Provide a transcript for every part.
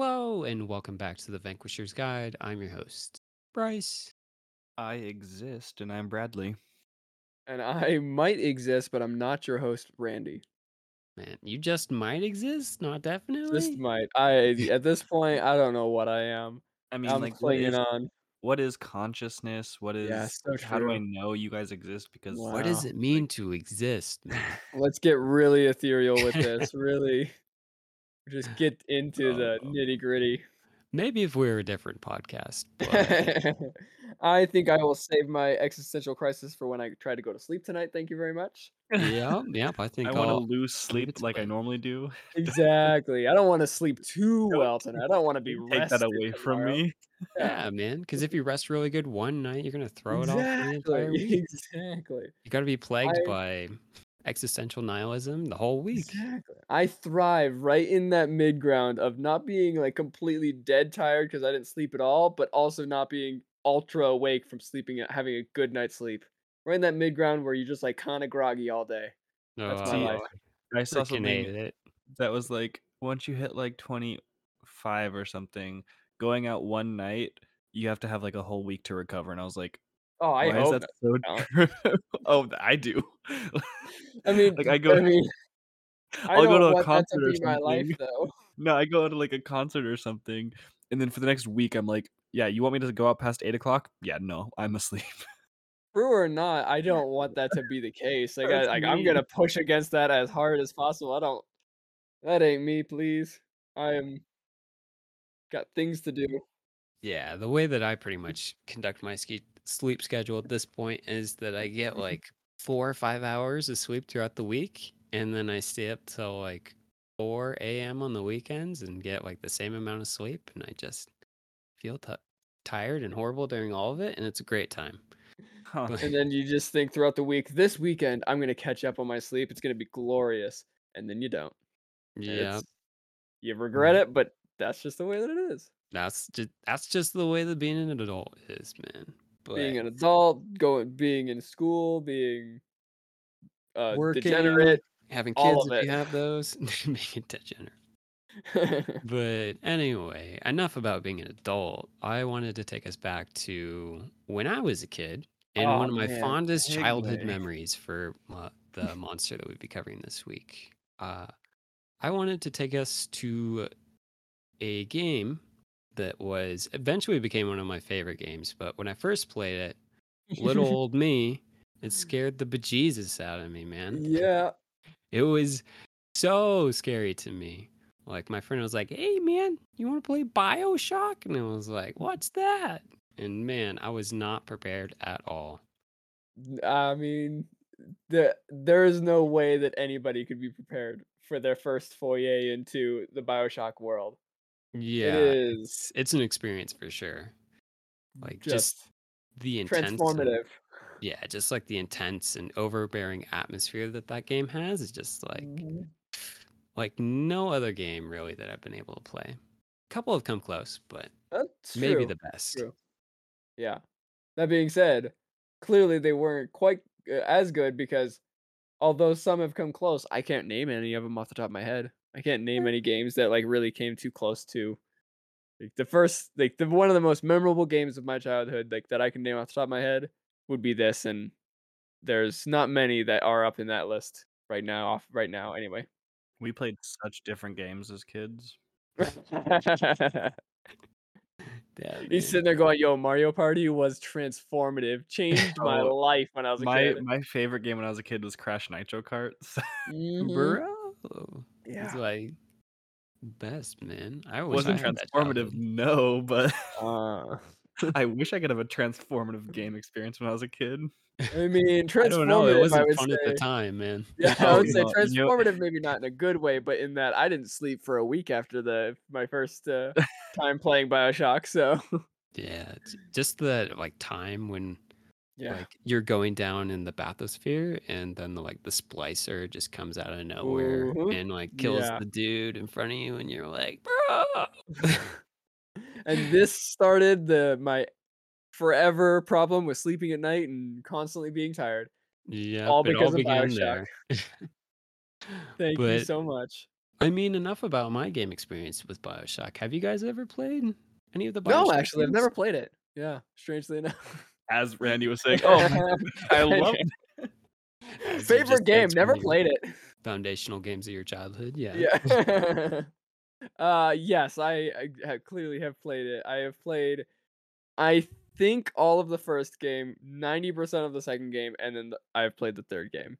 Hello, and welcome back to the Vanquisher's Guide. I'm your host, Bryce. I exist, and I'm Bradley. And I might exist, but I'm not your host, Randy. Man, you just might exist, not definitely. Just might. I at this point, I don't know what I am. I mean, I'm like, what clinging is on. what is consciousness? What is Yeah, so how do I know you guys exist? Because what does it mean to exist. Let's get really ethereal with this. really, just get into the Oh. nitty gritty. Maybe if we were a different podcast, but I think I will save my existential crisis for when I try to go to sleep tonight. Thank you very much. yeah, yep, I think I want to lose sleep like I normally do. Exactly. I don't want to sleep too well tonight. I don't want to be Take that rested away from me. Yeah, man, because if you rest really good one night, you're gonna throw it off for the entire Exactly. week. Exactly. You got to be plagued I- by existential nihilism the whole week. Exactly. I thrive right in that mid ground of not being like completely dead tired because I didn't sleep at all, but also not being ultra awake from sleeping and having a good night's sleep. We're in that mid ground where you're just like kind of groggy all day. That's my Oh, life. I saw freaking something it. that was like once you hit like 25 or something, going out one night, you have to have like a whole week to recover. And I was like, Oh, I why hope. that so oh, I do. I mean, like I go, I mean, I I'll go to a concert to or be my life something. No, I go to like a concert or something, and then for the next week, I'm like, yeah, you want me to go out past eight o'clock? Yeah, no, I'm asleep. True or not, I don't want that to be the case. Like, I, like I'm gonna push against that as hard as possible. I don't. That ain't me, please. I am. Got things to do. Yeah, the way that I pretty much conduct my ski- sleep schedule at this point is that I get Mm-hmm. like four or five hours of sleep throughout the week, and then I stay up till like 4 a.m. on the weekends and get like the same amount of sleep, and I just feel t- tired and horrible during all of it, and it's a great time. Huh. And then you just think throughout the week, this weekend I'm gonna catch up on my sleep. It's gonna be glorious, and then you don't. yeah, it's- You regret it, but that's just the way that it is. that's just that's just the way that being an adult is, man. But Being an adult, going, being in school, being uh, Working, degenerate. having kids if you have those, being degenerate. But anyway, enough about being an adult. I wanted to take us back to when I was a kid and Aw, one of my man, fondest childhood segue. memories for uh, the monster that we'd be covering this week. Uh, I wanted to take us to a game that was eventually became one of my favorite games. But when I first played it, little old me, it scared the bejesus out of me, man. yeah. It was so scary to me. Like my friend was like, "Hey man, you want to play BioShock?" And I was like, "What's that?" And man, I was not prepared at all. I mean, the there is no way that anybody could be prepared for their first foyer into the Bioshock world. Yeah, It is it's, it's an experience for sure. Like just, just the intense, and- transformative. yeah, just like the intense and overbearing atmosphere that that game has is just like Mhm. like no other game really that I've been able to play. A couple have come close, but That's maybe true. the best. True. Yeah. That being said, clearly they weren't quite uh, as good because although some have come close, I can't name any of them off the top of my head. I can't name any games that like really came too close to like the first like the one of the most memorable games of my childhood like that I can name off the top of my head would be this and there's not many that are up in that list right now off right now anyway. We played such different games as kids. Yeah. He's sitting there going, "Yo, Mario Party was transformative, changed my Oh, life when I was a My kid." my favorite game when I was a kid was Crash Nitro Kart. Mhm. Bro. Yeah. It's like best, man. I wish wasn't I transformative, no, but Uh, I wish I could have a transformative game experience when I was a kid. I mean, transformative. I don't know. It wasn't would fun at the time, man. Yeah, I would say no, you know- transformative, maybe not in a good way, but in that I didn't sleep for a week after the my first uh, time playing Bioshock. So Yeah, just the like time when yeah, like you're going down in the bathysphere and then the like the splicer just comes out of nowhere Mhm. and like kills Yeah. the dude in front of you and you're like, bro. and this started the my forever problem with sleeping at night and constantly being tired. yeah, All because all of Bioshock. Thank you so much. I mean, enough about my game experience with Bioshock. Have you guys ever played any of the Bioshock? No, actually, I've never played it. Yeah, strangely enough. As Randy was saying, oh, my, I love it. Favorite game, never played it. Foundational games of your childhood. Yeah. Yeah. uh yes, I, I have clearly have played it. I have played I think all of the first game, 90% of the second game, and then the, I've played the third game.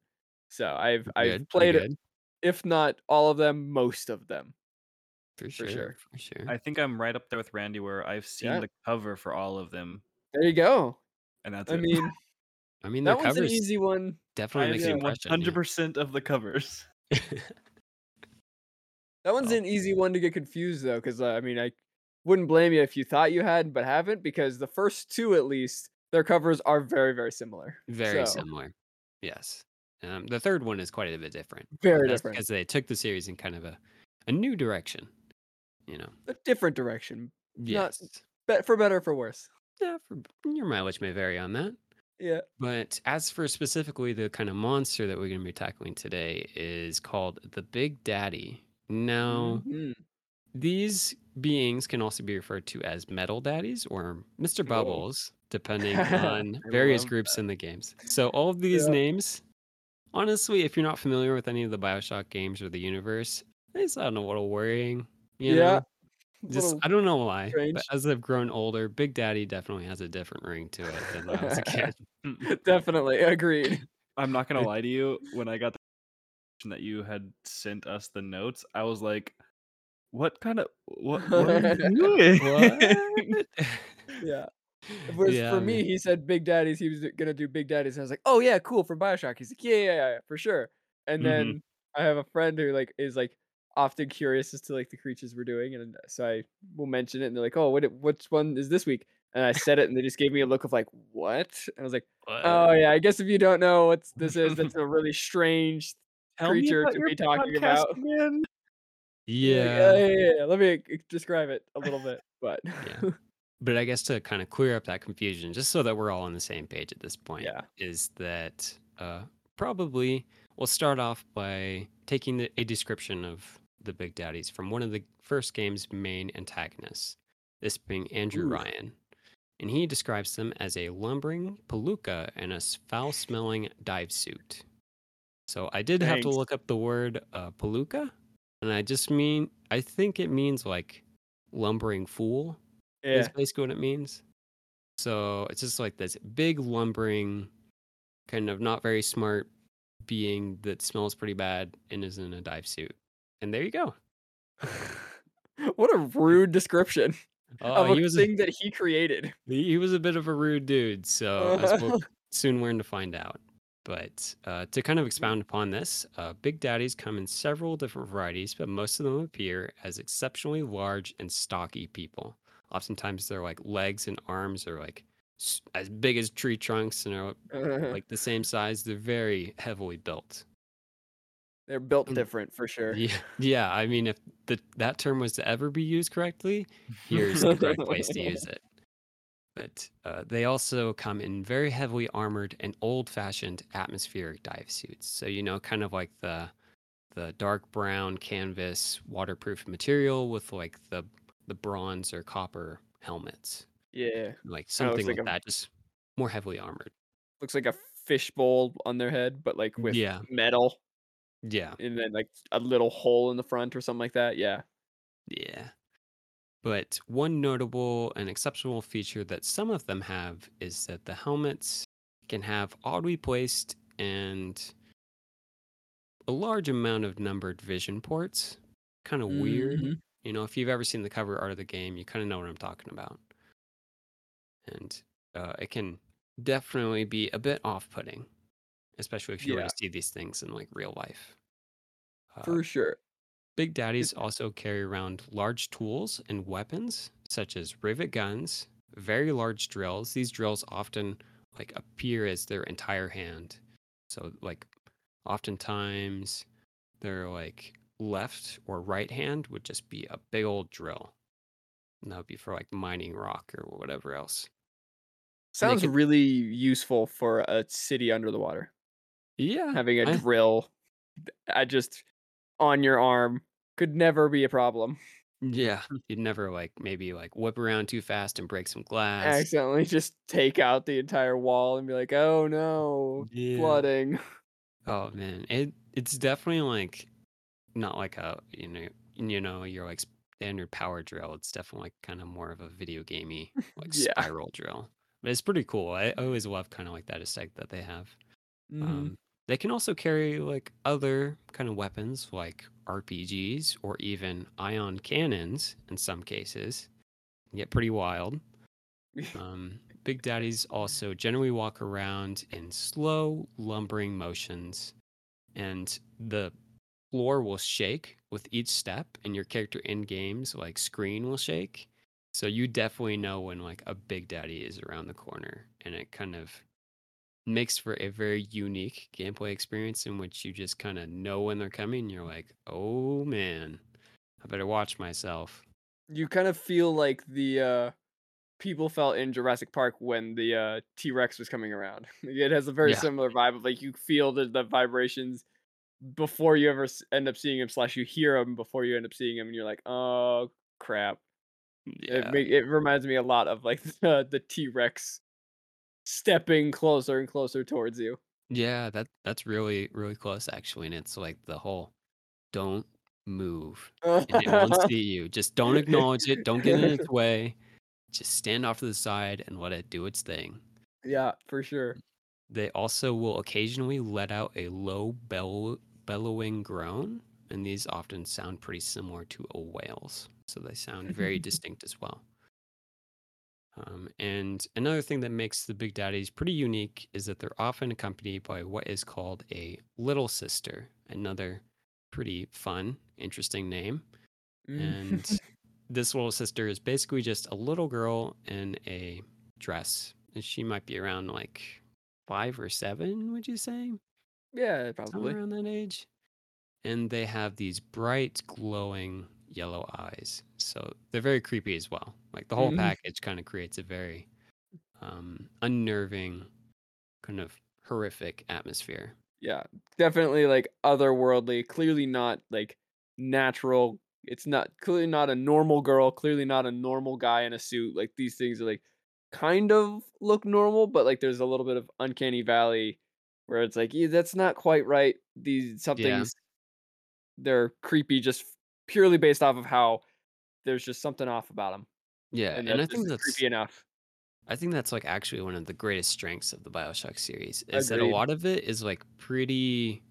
So I've Pretty I've played it, if not all of them, most of them. For sure. sure. For sure. I think I'm right up there with Randy, where I've seen Yeah. the cover for all of them, There you go. And that's I it. mean, I mean, that was an easy one. definitely I've makes yeah. an impression. 100 percent of the covers. That one's Oh. an easy one to get confused though, because uh, I mean, I wouldn't blame you if you thought you had but haven't, because the first two at least, their covers are very very similar. Very So, similar. Yes. Um, the third one is quite a bit different. Very That's different. because they took the series in kind of a, a new direction. You know. A different direction, Yes. but for better or for worse. Yeah. For, your mileage may vary on that. Yeah. But as for specifically the kind of monster that we're going to be tackling today is called the Big Daddy. Now, Mhm. these beings can also be referred to as Metal Daddies or Mr. Bubbles, depending on various groups in the games. So, all of these Yeah. names, honestly, if you're not familiar with any of the Bioshock games or the universe, they sound a little worrying. You Yeah. know? Just I don't know why, strange. but as I've grown older, Big Daddy definitely has a different ring to it than when I was a kid. Definitely agreed. I'm not gonna lie to you. When I got the notification that you had sent us the notes, I was like, "What kind of what? What are you doing?" What? Yeah. Whereas Yeah, for man. me, he said Big Daddies. He was gonna do Big Daddies. And I was like, oh yeah, cool for Bioshock. He's like, yeah, yeah, yeah, for sure. And Mhm. then I have a friend who like is like often curious as to like the creatures we're doing, and so I will mention it, and they're like, oh, what which one is this week? And I said it, and they just gave me a look of like, what? And I was like, oh yeah, I guess if you don't know what this is, that's a really strange creature to be talking about. again. Yeah, Yeah. yeah, yeah, yeah. Let me uh, describe it a little bit, but Yeah. But I guess to kind of clear up that confusion, just so that we're all on the same page at this point, Yeah. is that uh, probably we'll start off by taking the, a description of the Big Daddies from one of the first game's main antagonists, this being Andrew Ooh. Ryan. And he describes them as a lumbering palooka in a foul smelling dive suit. So I did have to look up the word uh, palooka, and I just mean, I think it means like lumbering fool yeah, is basically what it means. So it's just like this big lumbering, kind of not very smart being that smells pretty bad and is in a dive suit. And there you go. what a rude description Oh, of he a was a, thing that he created. he he was a bit of a rude dude, so as we'll soon learn to find out. But uh, to kind of expound upon this, uh, Big Daddies come in several different varieties, but most of them appear as exceptionally large and stocky people. Oftentimes, their like legs and arms are like as big as tree trunks and are like the same size. They're very heavily built. They're built different for sure. Yeah, yeah. I mean, if the, that term was to ever be used correctly, here's the correct place to use it. But uh, they also come in very heavily armored and old-fashioned atmospheric dive suits. So you know, kind of like the the dark brown canvas waterproof material with like the the bronze or copper helmets, Yeah, like something like like that, just more heavily armored. looks like a fishbowl on their head, but like with Yeah. metal, Yeah, and then like a little hole in the front or something like that. Yeah. Yeah. But one notable and exceptional feature that some of them have is that the helmets can have oddly placed and a large amount of numbered vision ports. Kind of weird. Mhm. You know, if you've ever seen the cover art of the game, you kind of know what I'm talking about. And uh, it can definitely be a bit off putting, especially if you were to see these things in like real life. Uh, For sure. Big Daddies also carry around large tools and weapons, such as rivet guns, very large drills. These drills often like appear as their entire hand. So like oftentimes their like left or right hand would just be a big old drill. And that would be for like mining rock or whatever else. Sounds could- really useful for a city under the water. Yeah. Having a I- drill, I just on your arm could never be a problem. Yeah, you'd never like maybe like whip around too fast and break some glass. Accidentally just take out the entire wall and be like, "Oh no, Yeah. flooding." Oh man, it it's definitely like not like a you know you know your like standard power drill. It's definitely like kind of more of a video gamey like Yeah. spiral drill. But it's pretty cool. I, always love kind of like that aesthetic that they have. Mhm. Um, they can also carry like other kind of weapons like RPGs or even ion cannons in some cases. Get pretty wild. Um, Big Daddies also generally walk around in slow, lumbering motions, and the floor will shake with each step, and your character in games like screen will shake. So you definitely know when like a Big Daddy is around the corner, and it kind of makes for a very unique gameplay experience in which you just kind of know when they're coming. And you're like, oh man, I better watch myself. you kind of feel like the uh people felt in Jurassic Park when the uh T-Rex was coming around. it has a very Yeah. similar vibe of like you feel the, the vibrations before you ever end up seeing him slash you hear him before you end up seeing him and you're like, "Oh crap." It Yeah. ma- it reminds me a lot of like the, the T-Rex stepping closer and closer towards you. Yeah, that that's really really close actually, and it's like the whole don't move, and it won't see you. Just don't acknowledge it. Don't get in its way. Just stand off to the side and let it do its thing. yeah, for sure. They also will occasionally let out a low bell bellowing groan, and these often sound pretty similar to a whale's, so they sound very distinct as well. Um, and another thing that makes the Big Daddies pretty unique is that they're often accompanied by what is called a little sister, another pretty fun, interesting name. Mm. And this little sister is basically just a little girl in a dress. And she might be around like five or seven, would you say? yeah, probably. Somewhere around that age. And they have these bright, glowing yellow eyes. So they're very creepy as well. Like the whole Mhm. package kind of creates a very um, unnerving, kind of horrific atmosphere. Yeah, definitely like otherworldly. Clearly not like natural. It's not clearly not a normal girl. Clearly not a normal guy in a suit. Like these things are like kind of look normal, but like there's a little bit of uncanny valley where it's like, yeah, that's not quite right. These something's they're creepy just purely based off of how there's just something off about them, Yeah, and, and I think that's creepy enough. I think that's like actually one of the greatest strengths of the BioShock series is that a lot of it is like pretty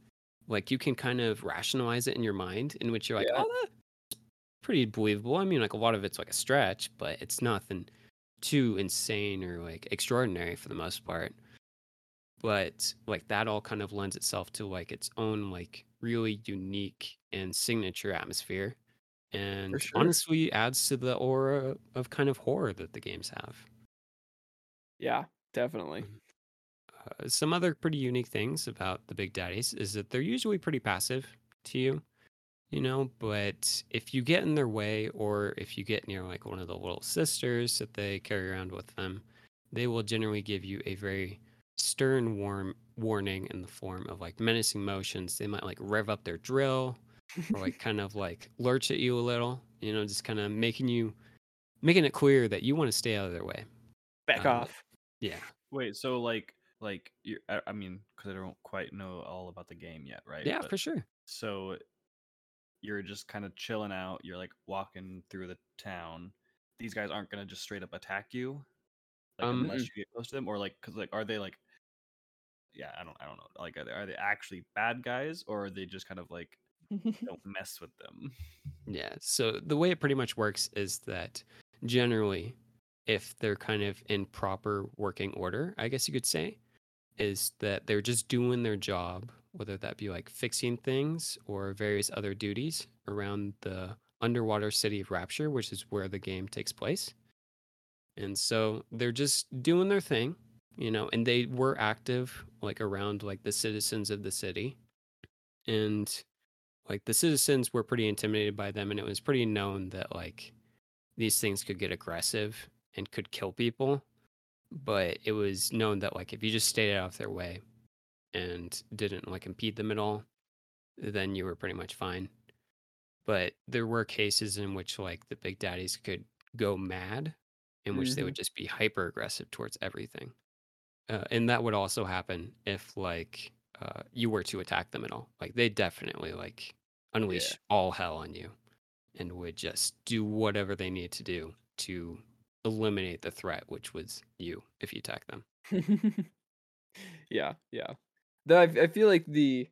like you can kind of rationalize it in your mind in which you're like, Yeah. oh that's pretty believable. I mean like a lot of it's like a stretch, but it's nothing too insane or like extraordinary for the most part. But like that all kind of lends itself to like its own like really unique and signature atmosphere. And sure. honestly adds to the aura of kind of horror that the games have. Yeah, definitely. Uh, some other pretty unique things about the Big Daddies is that they're usually pretty passive to you, you know, but if you get in their way or if you get near like one of the little sisters that they carry around with them, they will generally give you a very stern warm warning in the form of like menacing motions. They might like rev up their drill or like kind of like lurch at you a little, you know, just kind of making you making it clear that you want to stay out of their way. Back um, off. Yeah. Wait, so like like you I, I mean, because I don't quite know all about the game yet, right? Yeah, But- for sure. so you're just kind of chilling out. You're like walking through the town. These guys aren't gonna just straight up attack you, like Um, unless you get close to them, or like because like are they like, yeah, I don't I don't know. Like are they are they actually bad guys, or are they just kind of like don't mess with them? Yeah. So the way it pretty much works is that generally, if they're kind of in proper working order, I guess you could say, is that they're just doing their job, whether that be like fixing things or various other duties around the underwater city of Rapture, which is where the game takes place. And so they're just doing their thing, you know, and they were active like around like the citizens of the city. And like the citizens were pretty intimidated by them and it was pretty known that like these things could get aggressive and could kill people but it was known that like if you just stayed out of their way and didn't like impede them at all then you were pretty much fine but there were cases in which like the big daddies could go mad, in which they Mhm. would just be hyper aggressive towards everything. Uh, and that would also happen if like uh, you were to attack them at all. Like they definitely like unleash Yeah. all hell on you and would just do whatever they need to do to eliminate the threat, which was you if you attack them. yeah, yeah. Though I, I feel like the,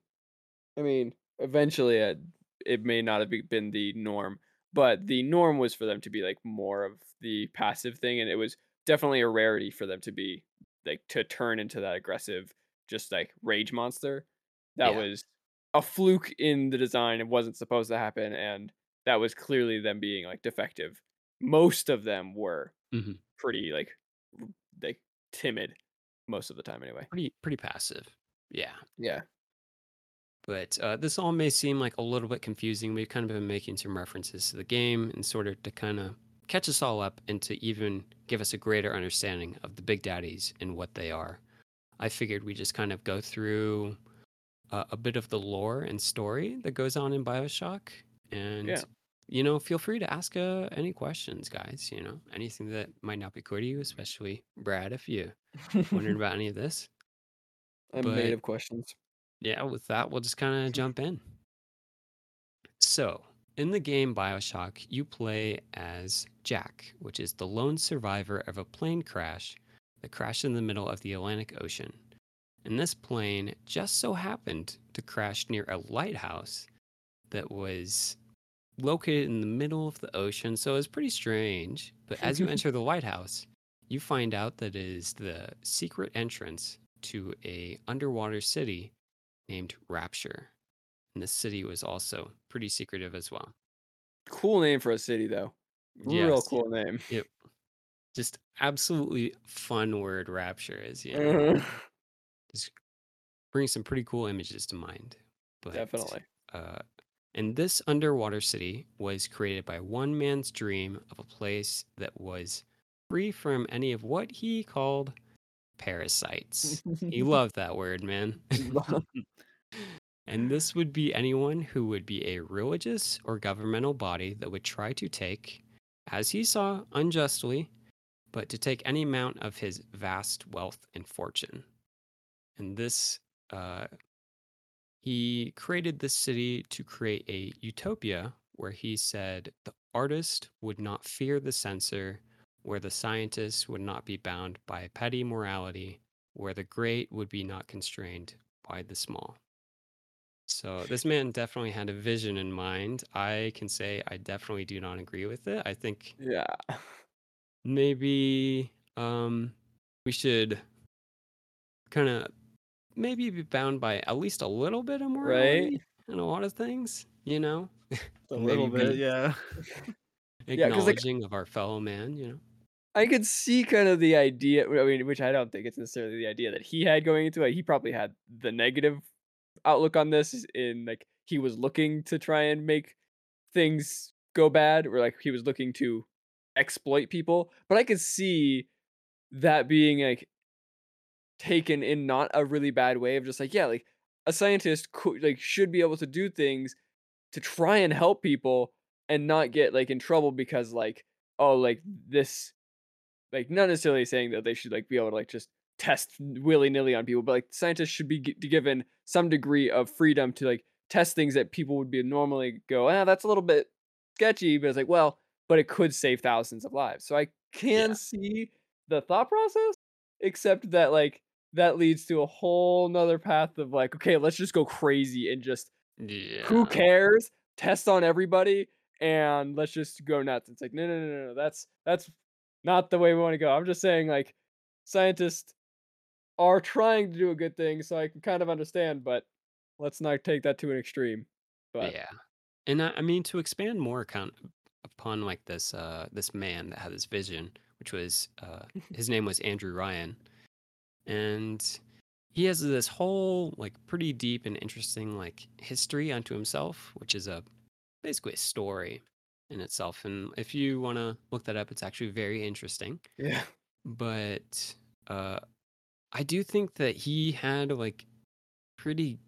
I mean, eventually it, it may not have been the norm, but the norm was for them to be like more of the passive thing, and it was definitely a rarity for them to be like to turn into that aggressive, just like rage monster. That Yeah. was a fluke in the design. It wasn't supposed to happen, and that was clearly them being like defective. Most of them were Mhm. pretty like like timid most of the time anyway. Pretty pretty passive. Yeah. Yeah. But uh, this all may seem like a little bit confusing. We've kind of been making some references to the game and sort of to kind of catch us all up and to even give us a greater understanding of the Big Daddies and what they are. I figured we just kind of go through uh, a bit of the lore and story that goes on in Bioshock. And, Yeah. you know, feel free to ask uh, any questions, guys. You know, anything that might not be clear to you, especially Brad, if you wondering about any of this. I'm but- made of questions. Yeah, with that, we'll just kind of jump in. So, in the game Bioshock, you play as Jack, which is the lone survivor of a plane crash that crashed in the middle of the Atlantic Ocean. And this plane just so happened to crash near a lighthouse that was located in the middle of the ocean. So it was pretty strange. But as you enter the lighthouse, you find out that it is the secret entrance to a underwater city named Rapture. And this city was also pretty secretive as well. Cool name for a city though. Real Yes, cool name. Yep. Just absolutely fun word rapture is, you know. Uh, Just brings some pretty cool images to mind. But Definitely. uh and this underwater city was created by one man's dream of a place that was free from any of what he called parasites. he loved that word, man. And this would be anyone who would be a religious or governmental body that would try to take, as he saw unjustly, but to take any amount of his vast wealth and fortune. And this, uh, he created this city to create a utopia where he said the artist would not fear the censor, where the scientist would not be bound by petty morality, where the great would be not constrained by the small. So this man definitely had a vision in mind. I can say I definitely do not agree with it. I think yeah. maybe um we should kind of maybe be bound by at least a little bit of morality in a lot of things, you know, A Maybe little bit, be- yeah. Yeah, like- acknowledging of our fellow man, you know. I could see kind of the idea. I mean, which I don't think it's necessarily the idea that he had going into it. He probably had the negative outlook on this, in like he was looking to try and make things go bad, or like he was looking to exploit people. But I could see that being like taken in not a really bad way of just like yeah, like a scientist could like should be able to do things to try and help people and not get like in trouble because like oh like this like not necessarily saying that they should like be able to like just test willy nilly on people, but like scientists should be gi- given some degree of freedom to like test things that people would be normally go, ah, that's a little bit sketchy, but it's like, well, but it could save thousands of lives. So I can Yeah. see the thought process, except that like that leads to a whole nother path of like, okay, let's just go crazy and just Yeah. who cares? Test on everybody and let's just go nuts. It's like, no, no, no, no, no. That's that's not the way we want to go. I'm just saying, like, scientists are trying to do a good thing, so I can kind of understand, but let's not take that to an extreme. But Yeah. And I, I mean to expand more account upon like this uh this man that had this vision, which was uh his name was Andrew Ryan. And he has this whole like pretty deep and interesting like history unto himself, which is a basically a story in itself. And if you want to look that up, it's actually very interesting. yeah, But uh I do think that he had like pretty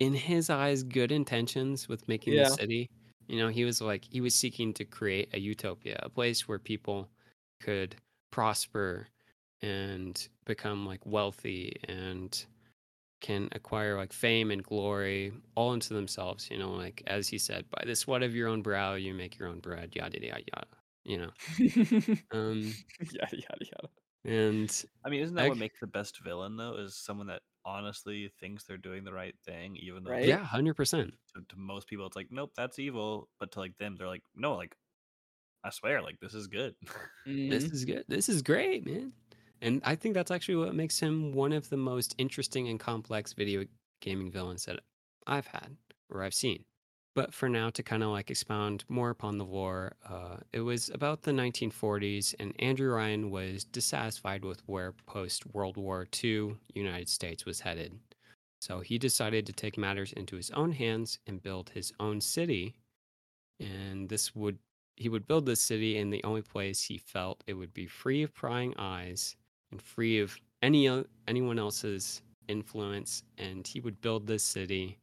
in his eyes good intentions with making Yeah. the city You know, he was like he was seeking to create a utopia, a place where people could prosper and become like wealthy and can acquire like fame and glory all into themselves, you know, like as he said, by the sweat of your own brow you make your own bread, yada yada yada. You know. Um yada yada yada. And I mean, isn't that I- what makes the best villain though? Is someone that honestly thinks they're doing the right thing, even though Right? yeah, hundred percent. to, to most people it's like, nope, that's evil. But to like them, they're like, no, like I swear, like this is good. This Mhm. is good. This is great, man. And I think that's actually what makes him one of the most interesting and complex video gaming villains that I've had or I've seen. But for now, to kind of like expound more upon the war, uh, it was about the 1940s, and Andrew Ryan was dissatisfied with where post World War II United States was headed. So he decided to take matters into his own hands and build his own city. And this would he would build this city in the only place he felt it would be free of prying eyes and free of any anyone else's influence and he would build this city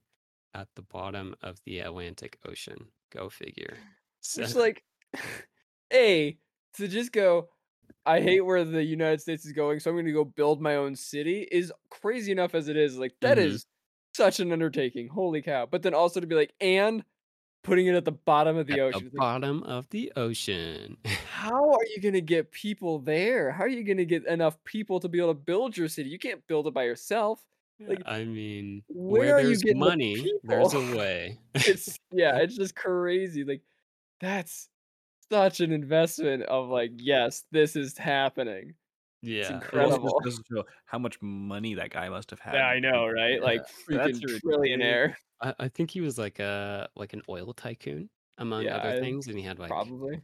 at the bottom of the Atlantic Ocean. Go figure. It's So- like, a to just go. I hate where the United States is going, so I'm going to go build my own city. Is crazy enough as it is. Like that is Mhm. such an undertaking. Holy cow! But then also to be like, and putting it at the bottom of the at ocean. the It's like, bottom of the ocean. how are you going to get people there? How are you going to get enough people to be able to build your city? You can't build it by yourself. Like, I mean, where where, are you there's getting the money, there's a way. It's yeah, it's just crazy. Like that's such an investment of like, yes, this is happening. yeah. It also incredible. just show how much money that guy must have had. Yeah, I know, right? Like freaking trillionaire, I, I think he was like a like an oil tycoon among Yeah, other I- things, and he had like probably.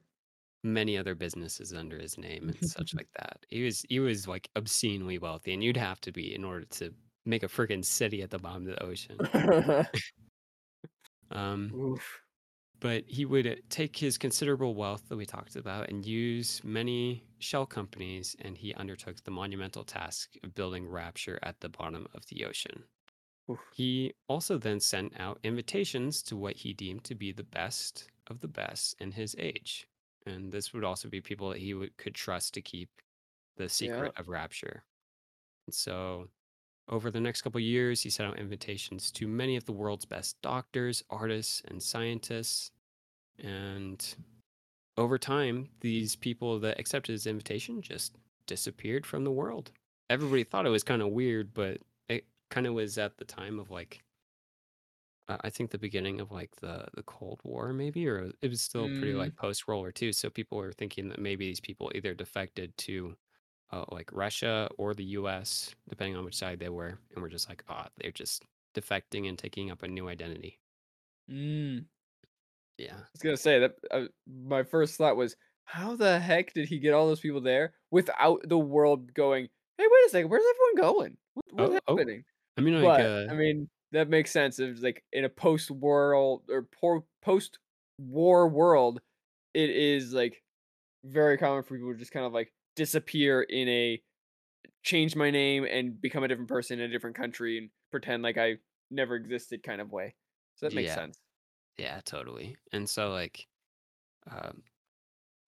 many other businesses under his name and such like that. He was he was like obscenely wealthy, and you'd have to be in order to make a freaking city at the bottom of the ocean. Um, Oof. but he would take his considerable wealth that we talked about and use many shell companies, and he undertook the monumental task of building Rapture at the bottom of the ocean. Oof. He also then sent out invitations to what he deemed to be the best of the best in his age. And this would also be people that he would, could trust to keep the secret of Rapture. And so, over the next couple years, he sent out invitations to many of the world's best doctors, artists, and scientists. And over time, these people that accepted his invitation just disappeared from the world. Everybody thought it was kind of weird, but it kind of was at the time of like, uh, I think the beginning of like the the Cold War, maybe, or it was still pretty Mm. like post World War II. So people were thinking that maybe these people either defected to uh, like Russia or the U.S., depending on which side they were, and we're just like, ah, they're just defecting and taking up a new identity. Mm. Yeah, I was gonna say that uh, my first thought was, how the heck did he get all those people there without the world going? Hey, wait a second, where's everyone going? What, what's Oh, oh, happening? I mean, like, but uh, I mean, that makes sense. It's like in a post-world or poor post-war world, it is like very common for people to just kind of like disappear in a change my name and become a different person in a different country and pretend like I never existed kind of way. So that makes Yeah. sense. Yeah, totally. And so like um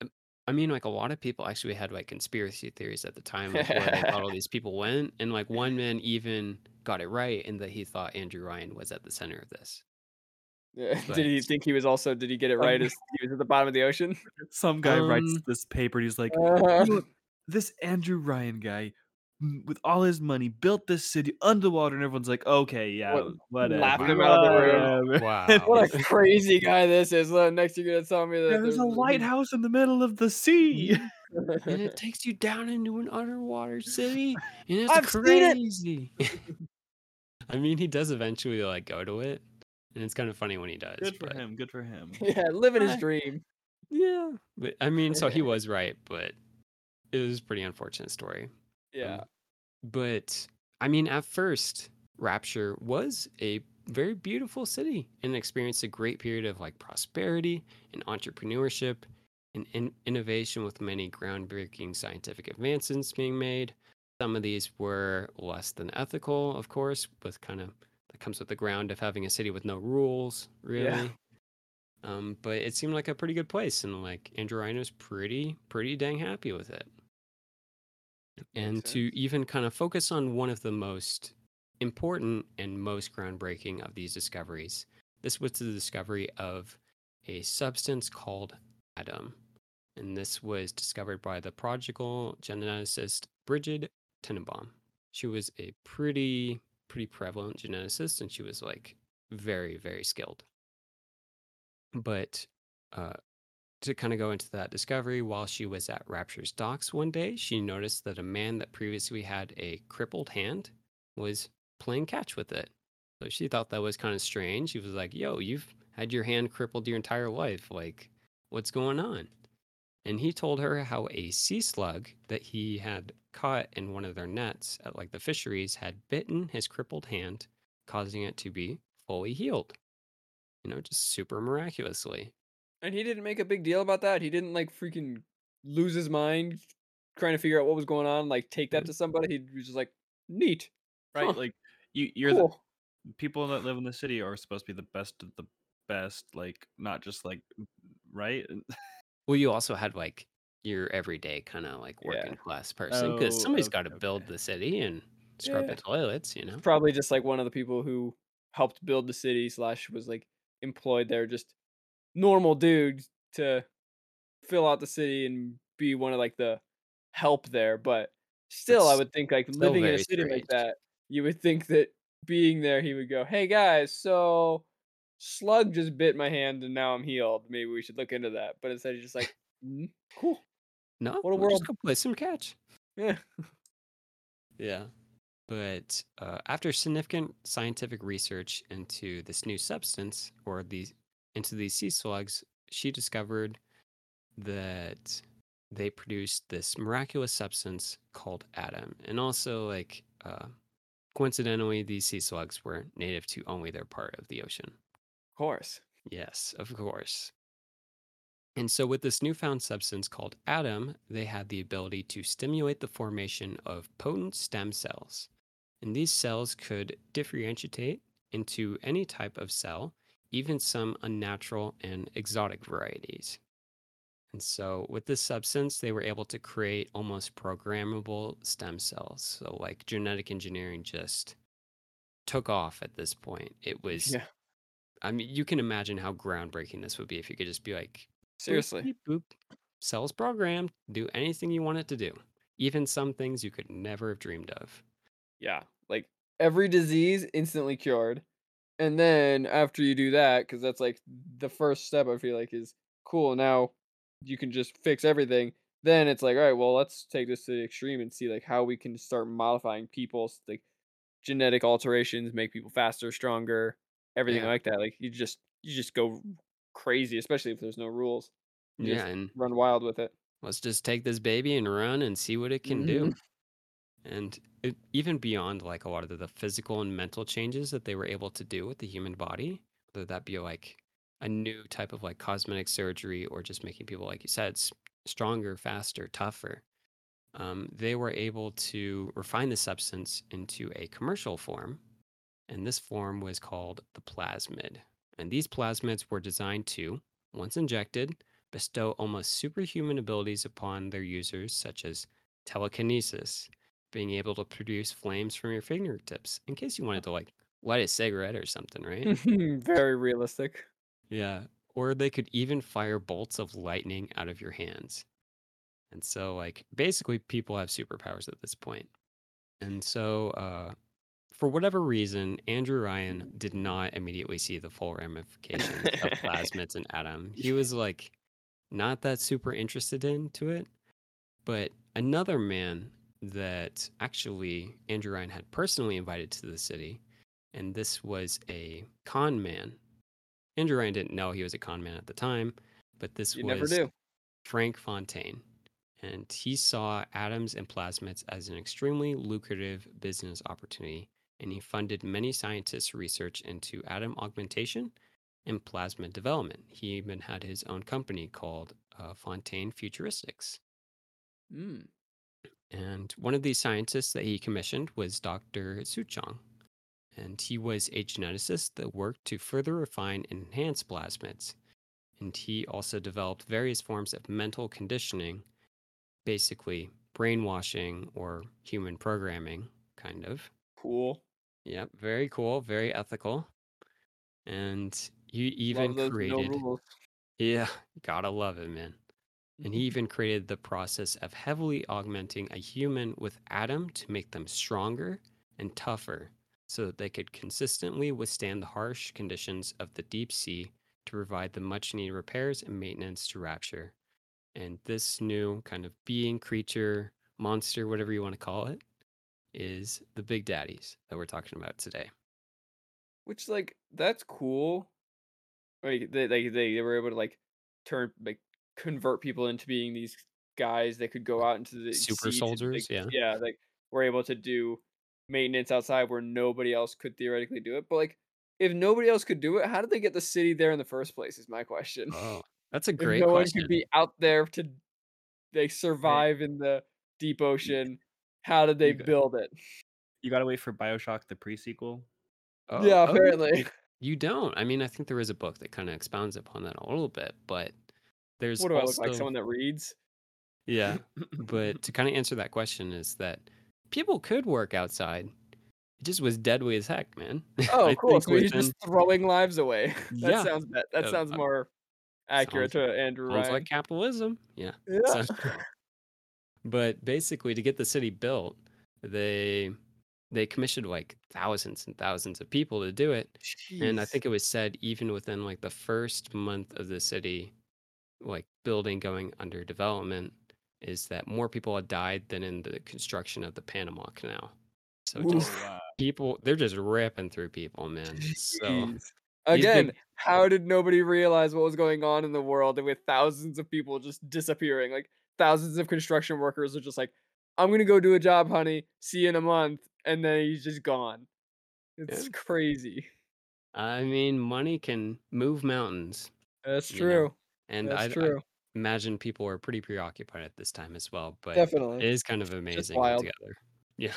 um, I mean like a lot of people actually had like conspiracy theories at the time of where they thought all these people went and like one man even got it right in that he thought Andrew Ryan was at the center of this. Yeah. But- Did he think he was also? Did he get it Um, right? As he was at the bottom of the ocean. Some guy writes Um, this paper and he's like, Uh, "You know, this Andrew Ryan guy, mm, with all his money, built this city underwater, and everyone's like, okay, yeah, What- whatever. laughed him out of the room. Wow. what a crazy guy this is. Next, you're gonna tell me that Yeah, there's a lighthouse in the middle of the sea. and it takes you down into an underwater city and it's I've seen it! crazy. I mean he does eventually like go to it and it's kind of funny when he does. Good for but- him. Good for him. yeah, living his dream. Yeah. But I mean so he was right, but it was a pretty unfortunate story. Yeah. But I mean, at first, Rapture was a very beautiful city and experienced a great period of like prosperity and entrepreneurship and in- innovation with many groundbreaking scientific advancements being made. Some of these were less than ethical, of course, with kind of that comes with the ground of having a city with no rules, really. Um, but it seemed like a pretty good place, and like Andrew Ryan was pretty pretty dang happy with it. And to even kind of focus on one of the most important and most groundbreaking of these discoveries, this was the discovery of a substance called Adam. And this was discovered by the prodigal geneticist Brigid Tenenbaum. She was a pretty, pretty prevalent geneticist, and she was like very, very skilled. But uh, to kind of go into that discovery, while she was at Rapture's docks one day, she noticed that a man that previously had a crippled hand was playing catch with it. So she thought that was kind of strange. She was like, Yo, you've had your hand crippled your entire life. Like, what's going on? And he told her how a sea slug that he had caught in one of their nets at like the fisheries had bitten his crippled hand, causing it to be fully healed. You know, just super miraculously. And he didn't make a big deal about that. He didn't like freaking lose his mind trying to figure out what was going on. Like take that mm-hmm. to somebody. He was just like, neat, Right? Huh, Like you you're cool. the people that live in the city are supposed to be the best of the best, like not just like right? Well, you also had like your everyday kind of like Yeah. working class person because Oh, somebody's okay, got to build okay. the city and scrub Yeah. the toilets, you know? Probably just like one of the people who helped build the city slash was like employed there, just normal dude to fill out the city and be one of like the help there. But still, I would think like living in a city like that, you would think that being there, he would go, "Hey guys, so slug just bit my hand and now I'm healed. Maybe we should look into that." But instead, he's just like, "Mm, "Cool, No, what a we'll just world." go play some catch. Yeah. Yeah. But uh, after significant scientific research into this new substance or these into these sea slugs, she discovered that they produced this miraculous substance called Adam. And also, like, uh, coincidentally, these sea slugs were native to only their part of the ocean. Of course. Yes, of course. And so, with this newfound substance called Adam, they had the ability to stimulate the formation of potent stem cells. And these cells could differentiate into any type of cell, even some unnatural and exotic varieties. And so, with this substance, they were able to create almost programmable stem cells. So, like genetic engineering just took off at this point. It was, Yeah. I mean, you can imagine how groundbreaking this would be if you could just be like, Seriously. beep, boop, cells programmed, do anything you want it to do, even some things you could never have dreamed of. Yeah. Like every disease instantly cured. And then after you do that, because that's like the first step, I feel like is cool. Now you can just fix everything. Then it's like, all right, well, let's take this to the extreme and see like how we can start modifying people's like genetic alterations, make people faster, stronger, everything Yeah. like that. Like you just you just go crazy, especially if there's no rules. You Yeah. just And run wild with it. let's just take this baby and run and see what it can mm-hmm. do. And it, even beyond like a lot of the, the physical and mental changes that they were able to do with the human body, whether that be like a new type of like cosmetic surgery or just making people, like you said, stronger, faster, tougher, um, they were able to refine the substance into a commercial form. And this form was called the plasmid. And these plasmids were designed to, once injected, bestow almost superhuman abilities upon their users, such as telekinesis, being able to produce flames from your fingertips in case you wanted to like light a cigarette or something, right? Very realistic. yeah. Or they could even fire bolts of lightning out of your hands. And so, like, basically, people have superpowers at this point. And so, uh, for whatever reason, Andrew Ryan did not immediately see the full ramifications of plasmids and Adam. He was like not that super interested into it. But another man that actually Andrew Ryan had personally invited to the city, and this was a con man. Andrew Ryan didn't know he was a con man at the time, but this You was. Frank Fontaine. And he saw Adams and plasmids as an extremely lucrative business opportunity, and he funded many scientists' research into Adam augmentation and plasmid development. He even had his own company called uh, Fontaine Futuristics. Mm. And one of these scientists that he commissioned was Dr. Suchong. And he was a geneticist that worked to further refine and enhance plasmids. and he also developed various forms of mental conditioning, basically brainwashing or human programming, kind of. Cool. Yep, very cool, very ethical. And you even no created, rules. yeah, gotta love it, man. And he even created the process of heavily augmenting a human with Adam to make them stronger and tougher so that they could consistently withstand the harsh conditions of the deep sea to provide the much needed repairs and maintenance to Rapture. And this new kind of being, creature, monster, whatever you want to call it, is the Big Daddies that we're talking about today. Which like that's cool. Like they they, they were able to like turn like convert people into being these guys that could go out into the Super soldiers, like, yeah. yeah, like we're able to do maintenance outside where nobody else could theoretically do it. But like if nobody else could do it, how did they get the city there in the first place? Is my question. Oh, that's a if great no one question. could be out there to they survive in the deep ocean, how did they got- build it? You gotta wait for Bioshock the pre-sequel. Oh, yeah, oh, apparently. You don't. I mean, I think there is a book that kind of expounds upon that a little bit, but there's What do I look like? Someone that reads? yeah. But to kind of answer that question is that people could work outside. It just was deadly as heck, man. Oh, I cool. think So within- just throwing lives away. that Yeah. sounds bet. That Uh, sounds more accurate sounds- to Andrew sounds Ryan. like capitalism. Yeah. yeah. But basically, to get the city built, they they commissioned like thousands and thousands of people to do it. And I think it was said even within like the first month of the city, like building going under development, is that more people had died than in the construction of the Panama Canal. So Oof. just Oh, wow. people, they're just ripping through people, man. So Jeez. Again, big- how did nobody realize what was going on in the world with thousands of people just disappearing? Like thousands of construction workers are just like, I'm gonna go do a job, honey. See you in a month, and then he's just gone. It's crazy. I mean, money can move mountains, That's You know, true. And That's I, I true. imagine people are pretty preoccupied at this time as well. But Definitely. it is kind of amazing wild. altogether. Yeah.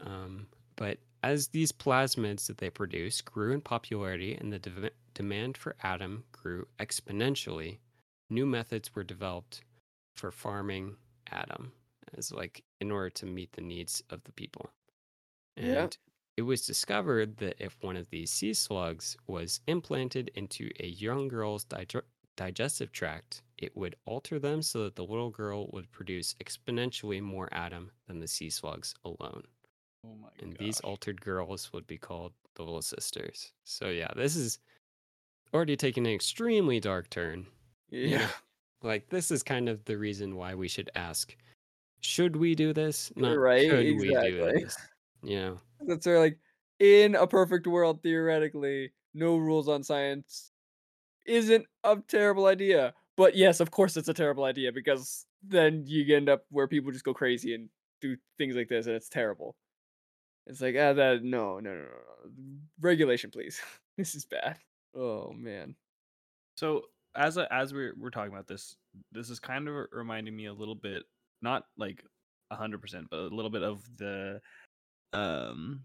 Um, but as these plasmids that they produce grew in popularity and the dev- demand for Adam grew exponentially, new methods were developed for farming Adam as like in order to meet the needs of the people. And Yeah. It was discovered that if one of these sea slugs was implanted into a young girl's dig- digestive tract, it would alter them so that the little girl would produce exponentially more Adam than the sea slugs alone. Oh my And god. these altered girls would be called the Little Sisters. So, yeah, this is already taking an extremely dark turn. you know? Yeah. Like, this is kind of the reason why we should ask should we do this? Not Right, could we do exactly. this? Know? That's where, like, in a perfect world, theoretically, no rules on science isn't a terrible idea. But yes, of course, it's a terrible idea because then you end up where people just go crazy and do things like this, and it's terrible. It's like, ah, that no, no, no, no, no. regulation, please. this is bad. Oh man. So as a, as we're we're talking about this, this is kind of reminding me a little bit, not like hundred percent, but a little bit of the um,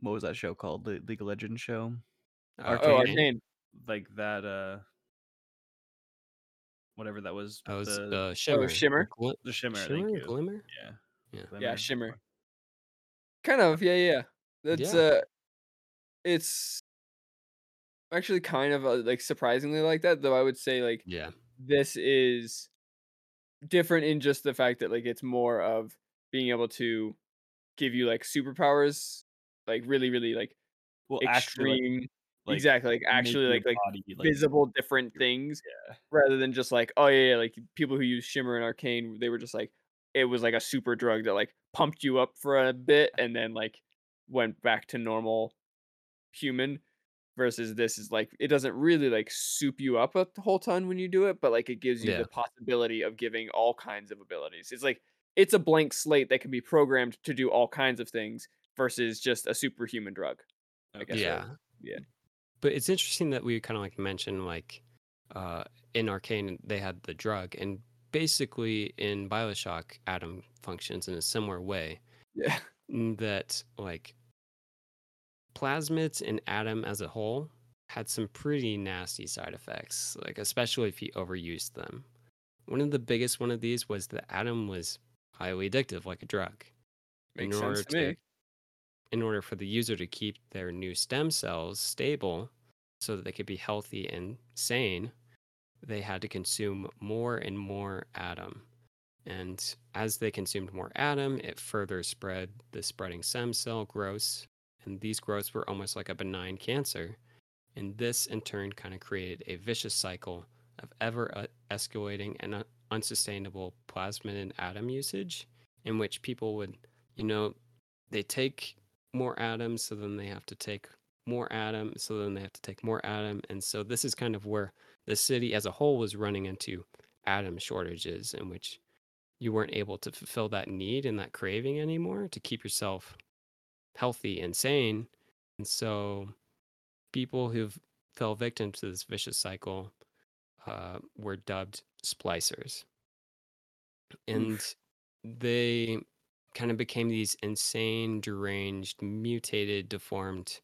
what was that show called? The League of Legends show, Uh, Oh, Arcane. Arcane. like that uh, whatever that was. That was the uh, Shimmer. Shimmer? Glim- the shimmer. Shimmer? thank you. Glimmer? Yeah. Yeah. Yeah, Shimmer. Kind of, yeah, yeah. That's Yeah. uh it's actually kind of uh, like surprisingly like that, though I would say like Yeah. this is different in just the fact that like it's more of being able to give you like superpowers, like really, really like Well, actually, extreme, like, like, exactly, like actually like like body, like, visible different things Yeah. rather than just like oh yeah, yeah like people who use shimmer and arcane they were just like it was like a super drug that like pumped you up for a bit and then like went back to normal human versus this is like it doesn't really like soup you up a whole ton when you do it but like it gives you Yeah. the possibility of giving all kinds of abilities it's like it's a blank slate that can be programmed to do all kinds of things versus just a superhuman drug I guess yeah. yeah. But it's interesting that we kind of like mentioned like uh in Arcane they had the drug and basically in Bioshock Adam functions in a similar way yeah that like plasmids and Adam as a whole had some pretty nasty side effects, like especially if you overused them. One of the biggest one of these was that Adam was highly addictive, like a drug. Makes in order sense to me. in order for the user to keep their new stem cells stable so that they could be healthy and sane, they had to consume more and more Adam. And as they consumed more Adam, it further spread the spreading stem cell growths. And these growths were almost like a benign cancer. And this, in turn, kind of created a vicious cycle of ever uh, escalating and uh, unsustainable plasmid and Adam usage, in which people would, you know, they take more Adams, so then they have to take more Adams, so then they have to take more Adam. And so this is kind of where the city as a whole was running into Adam shortages, in which you weren't able to fulfill that need and that craving anymore to keep yourself healthy and sane. And so people who fell victim to this vicious cycle uh, were dubbed splicers. And they kind of became these insane, deranged, mutated, deformed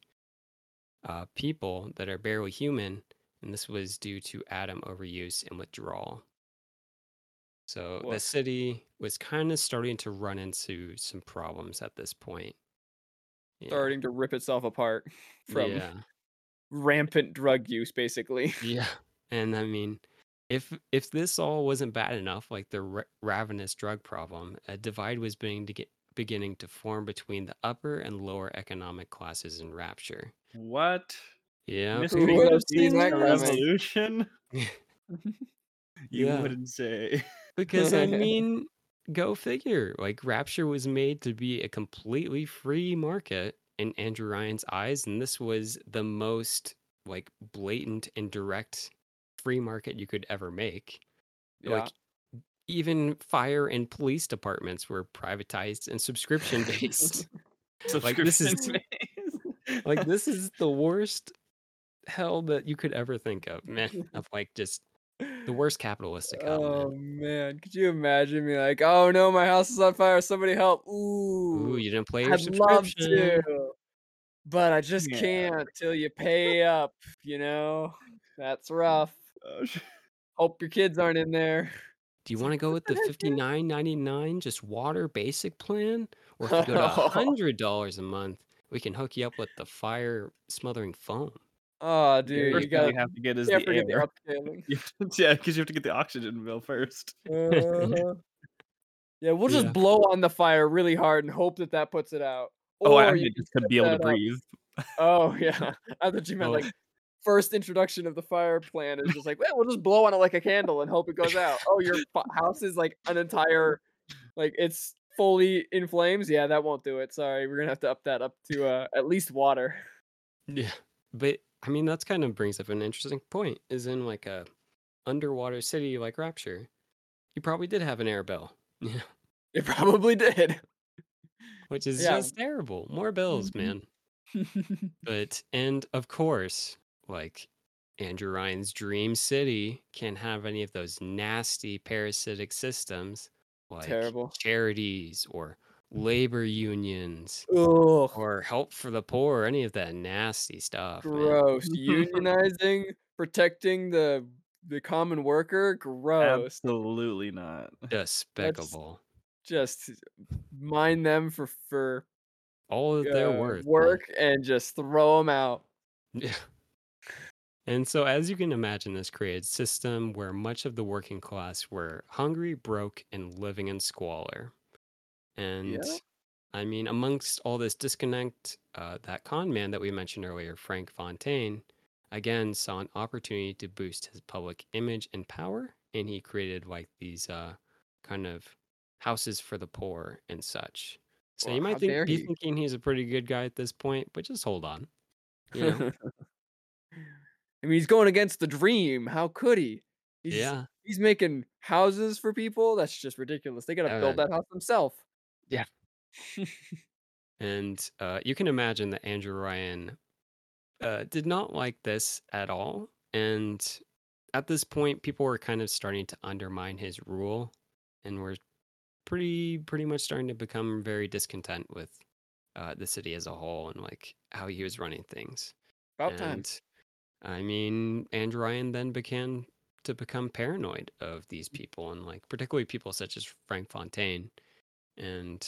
uh, people that are barely human. And this was due to Adam overuse and withdrawal. So the city was kind of starting to run into some problems at this point. Yeah. Starting to rip itself apart from yeah. rampant drug use, basically. Yeah. And I mean, if if this all wasn't bad enough, like the ra- ravenous drug problem, a divide was beginning to get beginning to form between the upper and lower economic classes in Rapture. What? Yeah. Mystery Who would have seen that revolution? You Yeah. wouldn't say. Because I mean, go figure. Like Rapture was made to be a completely free market in Andrew Ryan's eyes, and this was the most like blatant and direct free market you could ever make. Yeah. Like even fire and police departments were privatized and subscription based. Like, this is- like this is the worst hell that you could ever think of, man. Of like just the worst capitalistic hell, Oh man. man, could you imagine me like, oh no, my house is on fire, somebody help. Ooh, Ooh, you didn't play your I'd love to. But I just Yeah. can't till you pay up, you know? That's mm. rough. Oh, sh- Hope your kids aren't in there. Do you want to go with the fifty nine ninety nine just water basic plan, or if you go to hundred dollars a month, we can hook you up with the fire smothering foam. Oh the dude, first you thing got you have to get is can't the air. the upscaling. You have to- yeah, because you have to get the oxygen bill first. Uh-huh. yeah, we'll just Yeah. blow on the fire really hard and hope that that puts it out. Oh, I Or mean, just to be able to that up. breathe. Oh yeah, I thought you meant Oh. like first introduction of the fire plan is just like, well, we'll just blow on it like a candle and hope it goes out. Oh, your house is like an entire, like it's fully in flames. Yeah, that won't do it. Sorry, we're gonna have to up that up to uh, at least water. Yeah, but I mean that's kind of brings up an interesting point. Is in like a underwater city like Rapture, you probably did have an air bell. yeah, It probably did. which is Yeah. just terrible. More bills, Mhm. man. But and of course, like Andrew Ryan's dream city can't have any of those nasty parasitic systems like Terrible. charities or labor unions Ugh, or help for the poor, any of that nasty stuff. man. gross. Unionizing, protecting the the common worker. Gross. Absolutely not. Despicable. Just mine them for for All of their uh, worth. man. work and just throw them out. Yeah. And so, as you can imagine, this created a system where much of the working class were hungry, broke, and living in squalor. And I mean, amongst all this disconnect, uh, that con man that we mentioned earlier, Frank Fontaine, again saw an opportunity to boost his public image and power, and he created like these uh, kind of houses for the poor and such. So Well, you how might think, dare be he. thinking he's a pretty good guy at this point, but just hold on. You know? I mean, he's going against the dream. How could he? He's, yeah. He's making houses for people. That's just ridiculous. They got to Uh, build that house themselves. yeah. And uh, you can imagine that Andrew Ryan uh, did not like this at all. And at this point, people were kind of starting to undermine his rule and were pretty, pretty much starting to become very discontent with uh, the city as a whole and like how he was running things. About time. And I mean, Andrew Ryan then began to become paranoid of these mm. people and like particularly people such as Frank Fontaine. And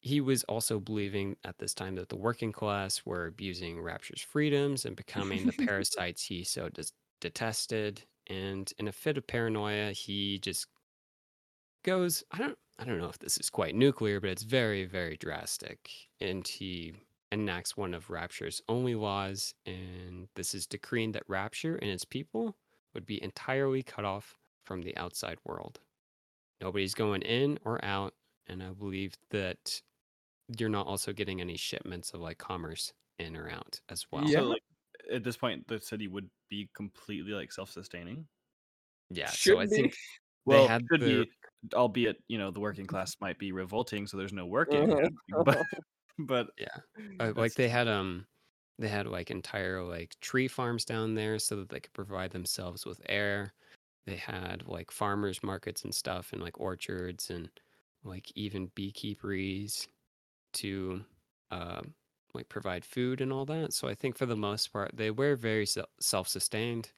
he was also believing at this time that the working class were abusing Rapture's freedoms and becoming the parasites he so des- detested. And in a fit of paranoia, he just goes, I don't I don't know if this is quite nuclear, but it's very, very drastic. And he enacts one of Rapture's only laws, and this is decreeing that Rapture and its people would be entirely cut off from the outside world. Nobody's going in or out, and I believe that you're not also getting any shipments of like commerce in or out as well. Yeah. So like at this point, the city would be completely like self-sustaining. Yeah, so I be. think Well, they had could their- be, albeit you know the working class might be revolting, so there's no working. Uh-huh. but but Yeah. Uh, like they had um they had like entire like tree farms down there so that they could provide themselves with air. They had like farmers markets and stuff and like orchards and like even beekeeperies to uh, like provide food and all that. So I think for the most part they were very self-sustained.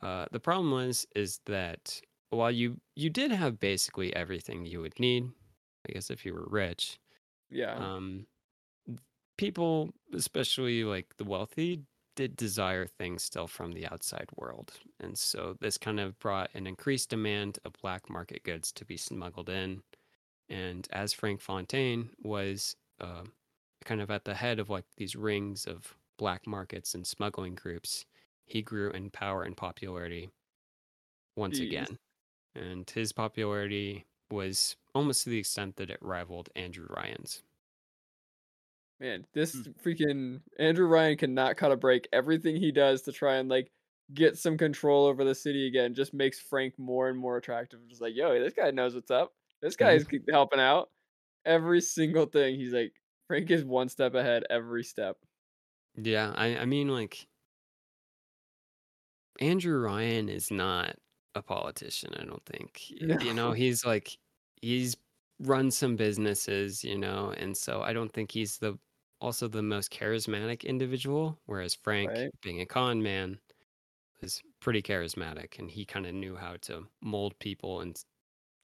Uh, the problem was is that while you you did have basically everything you would need, I guess if you were rich, Yeah. um people especially like the wealthy did desire things still from the outside world and so this kind of brought an increased demand of black market goods to be smuggled in and as frank fontaine was uh, kind of at the head of like these rings of black markets and smuggling groups he grew in power and popularity once Jeez. again and his popularity was almost to the extent that it rivaled andrew ryan's Man, this Mm. freaking Andrew Ryan cannot cut a break. Everything he does to try and like get some control over the city again just makes Frank more and more attractive. Just like, yo, this guy knows what's up. This guy's keep helping out. Every single thing, he's like, Frank is one step ahead every step. Yeah, I I mean like Andrew Ryan is not a politician, I don't think. Y- You know, he's like he's run some businesses, you know, and so I don't think he's the also the most charismatic individual, whereas Frank, Right. being a con man, is pretty charismatic and he kind of knew how to mold people and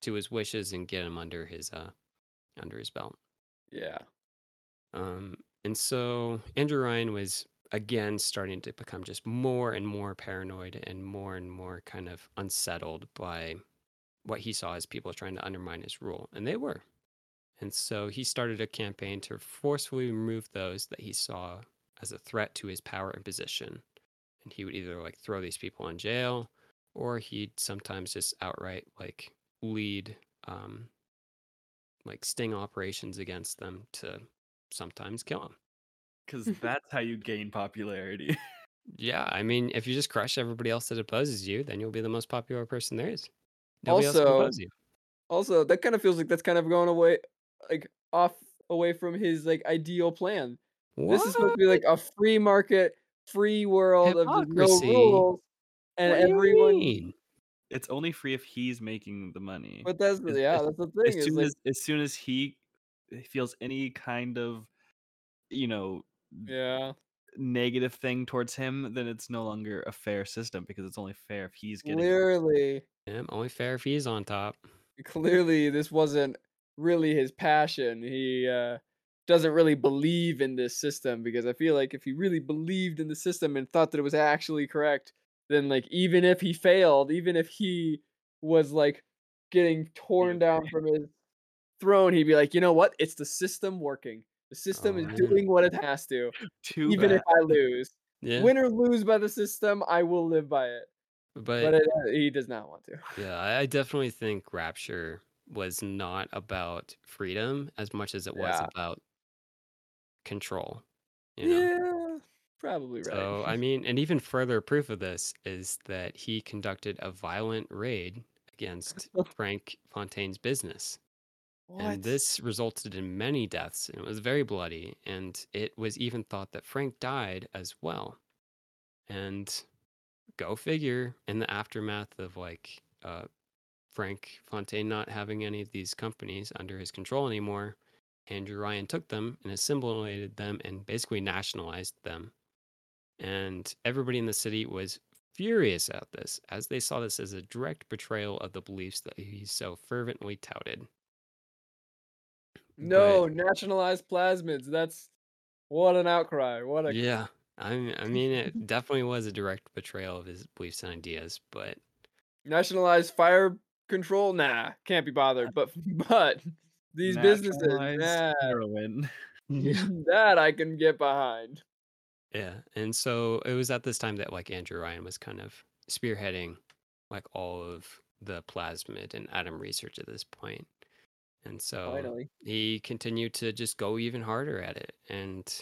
to his wishes and get them under his uh under his belt. Yeah. Um, and so Andrew Ryan was again starting to become just more and more paranoid and more and more kind of unsettled by what he saw as people trying to undermine his rule. And they were. And so he started a campaign to forcefully remove those that he saw as a threat to his power and position. And he would either like throw these people in jail or he'd sometimes just outright like lead um like sting operations against them to sometimes kill them. because that's how you gain popularity. Yeah, I mean, if you just crush everybody else that opposes you, then you'll be the most popular person there is. Nobody else can Also- oppose you. Also, that kind of feels like that's kind of going away, like off away from his like ideal plan. This is supposed to be like a free market, free world of no rules, and What do you everyone. mean? it's only free if he's making the money. But that's As- yeah, as- that's the thing. as soon like, as as soon as he feels any kind of you know yeah, negative thing towards him, then it's no longer a fair system because it's only fair if he's getting. clearly, Yeah, only fair if he's on top. clearly, this wasn't really his passion. He uh, doesn't really believe in this system because I feel like if he really believed in the system and thought that it was actually correct, then like even if he failed, even if he was like getting torn down from his throne, he'd be like, you know what? It's the system working. The system Oh, is doing what it has to, Too even if. I lose. Yeah, Win or lose by the system, I will live by it. but, But it, uh, he does not want to. yeah, I definitely think Rapture was not about freedom as much as it was Yeah. about control. You know? Yeah, probably right. So, I mean, and even further proof of this is that he conducted a violent raid against Frank Fontaine's business. And this resulted in many deaths, and it was very bloody. And it was even thought that Frank died as well. And go figure, in the aftermath of like uh, Frank Fontaine not having any of these companies under his control anymore, Andrew Ryan took them and assimilated them and basically nationalized them. And everybody in the city was furious at this, as they saw this as a direct betrayal of the beliefs that he so fervently touted. No, nationalized plasmids. That's what an outcry. What a Yeah, I mean, I mean, it definitely was a direct betrayal of his beliefs and ideas, but nationalized fire control. Nah, can't be bothered. But but these businesses, nah, heroin. that I can get behind. yeah. And so it was at this time that like Andrew Ryan was kind of spearheading like all of the plasmid and Adam research at this point. And so Finally, he continued to just go even harder at it. And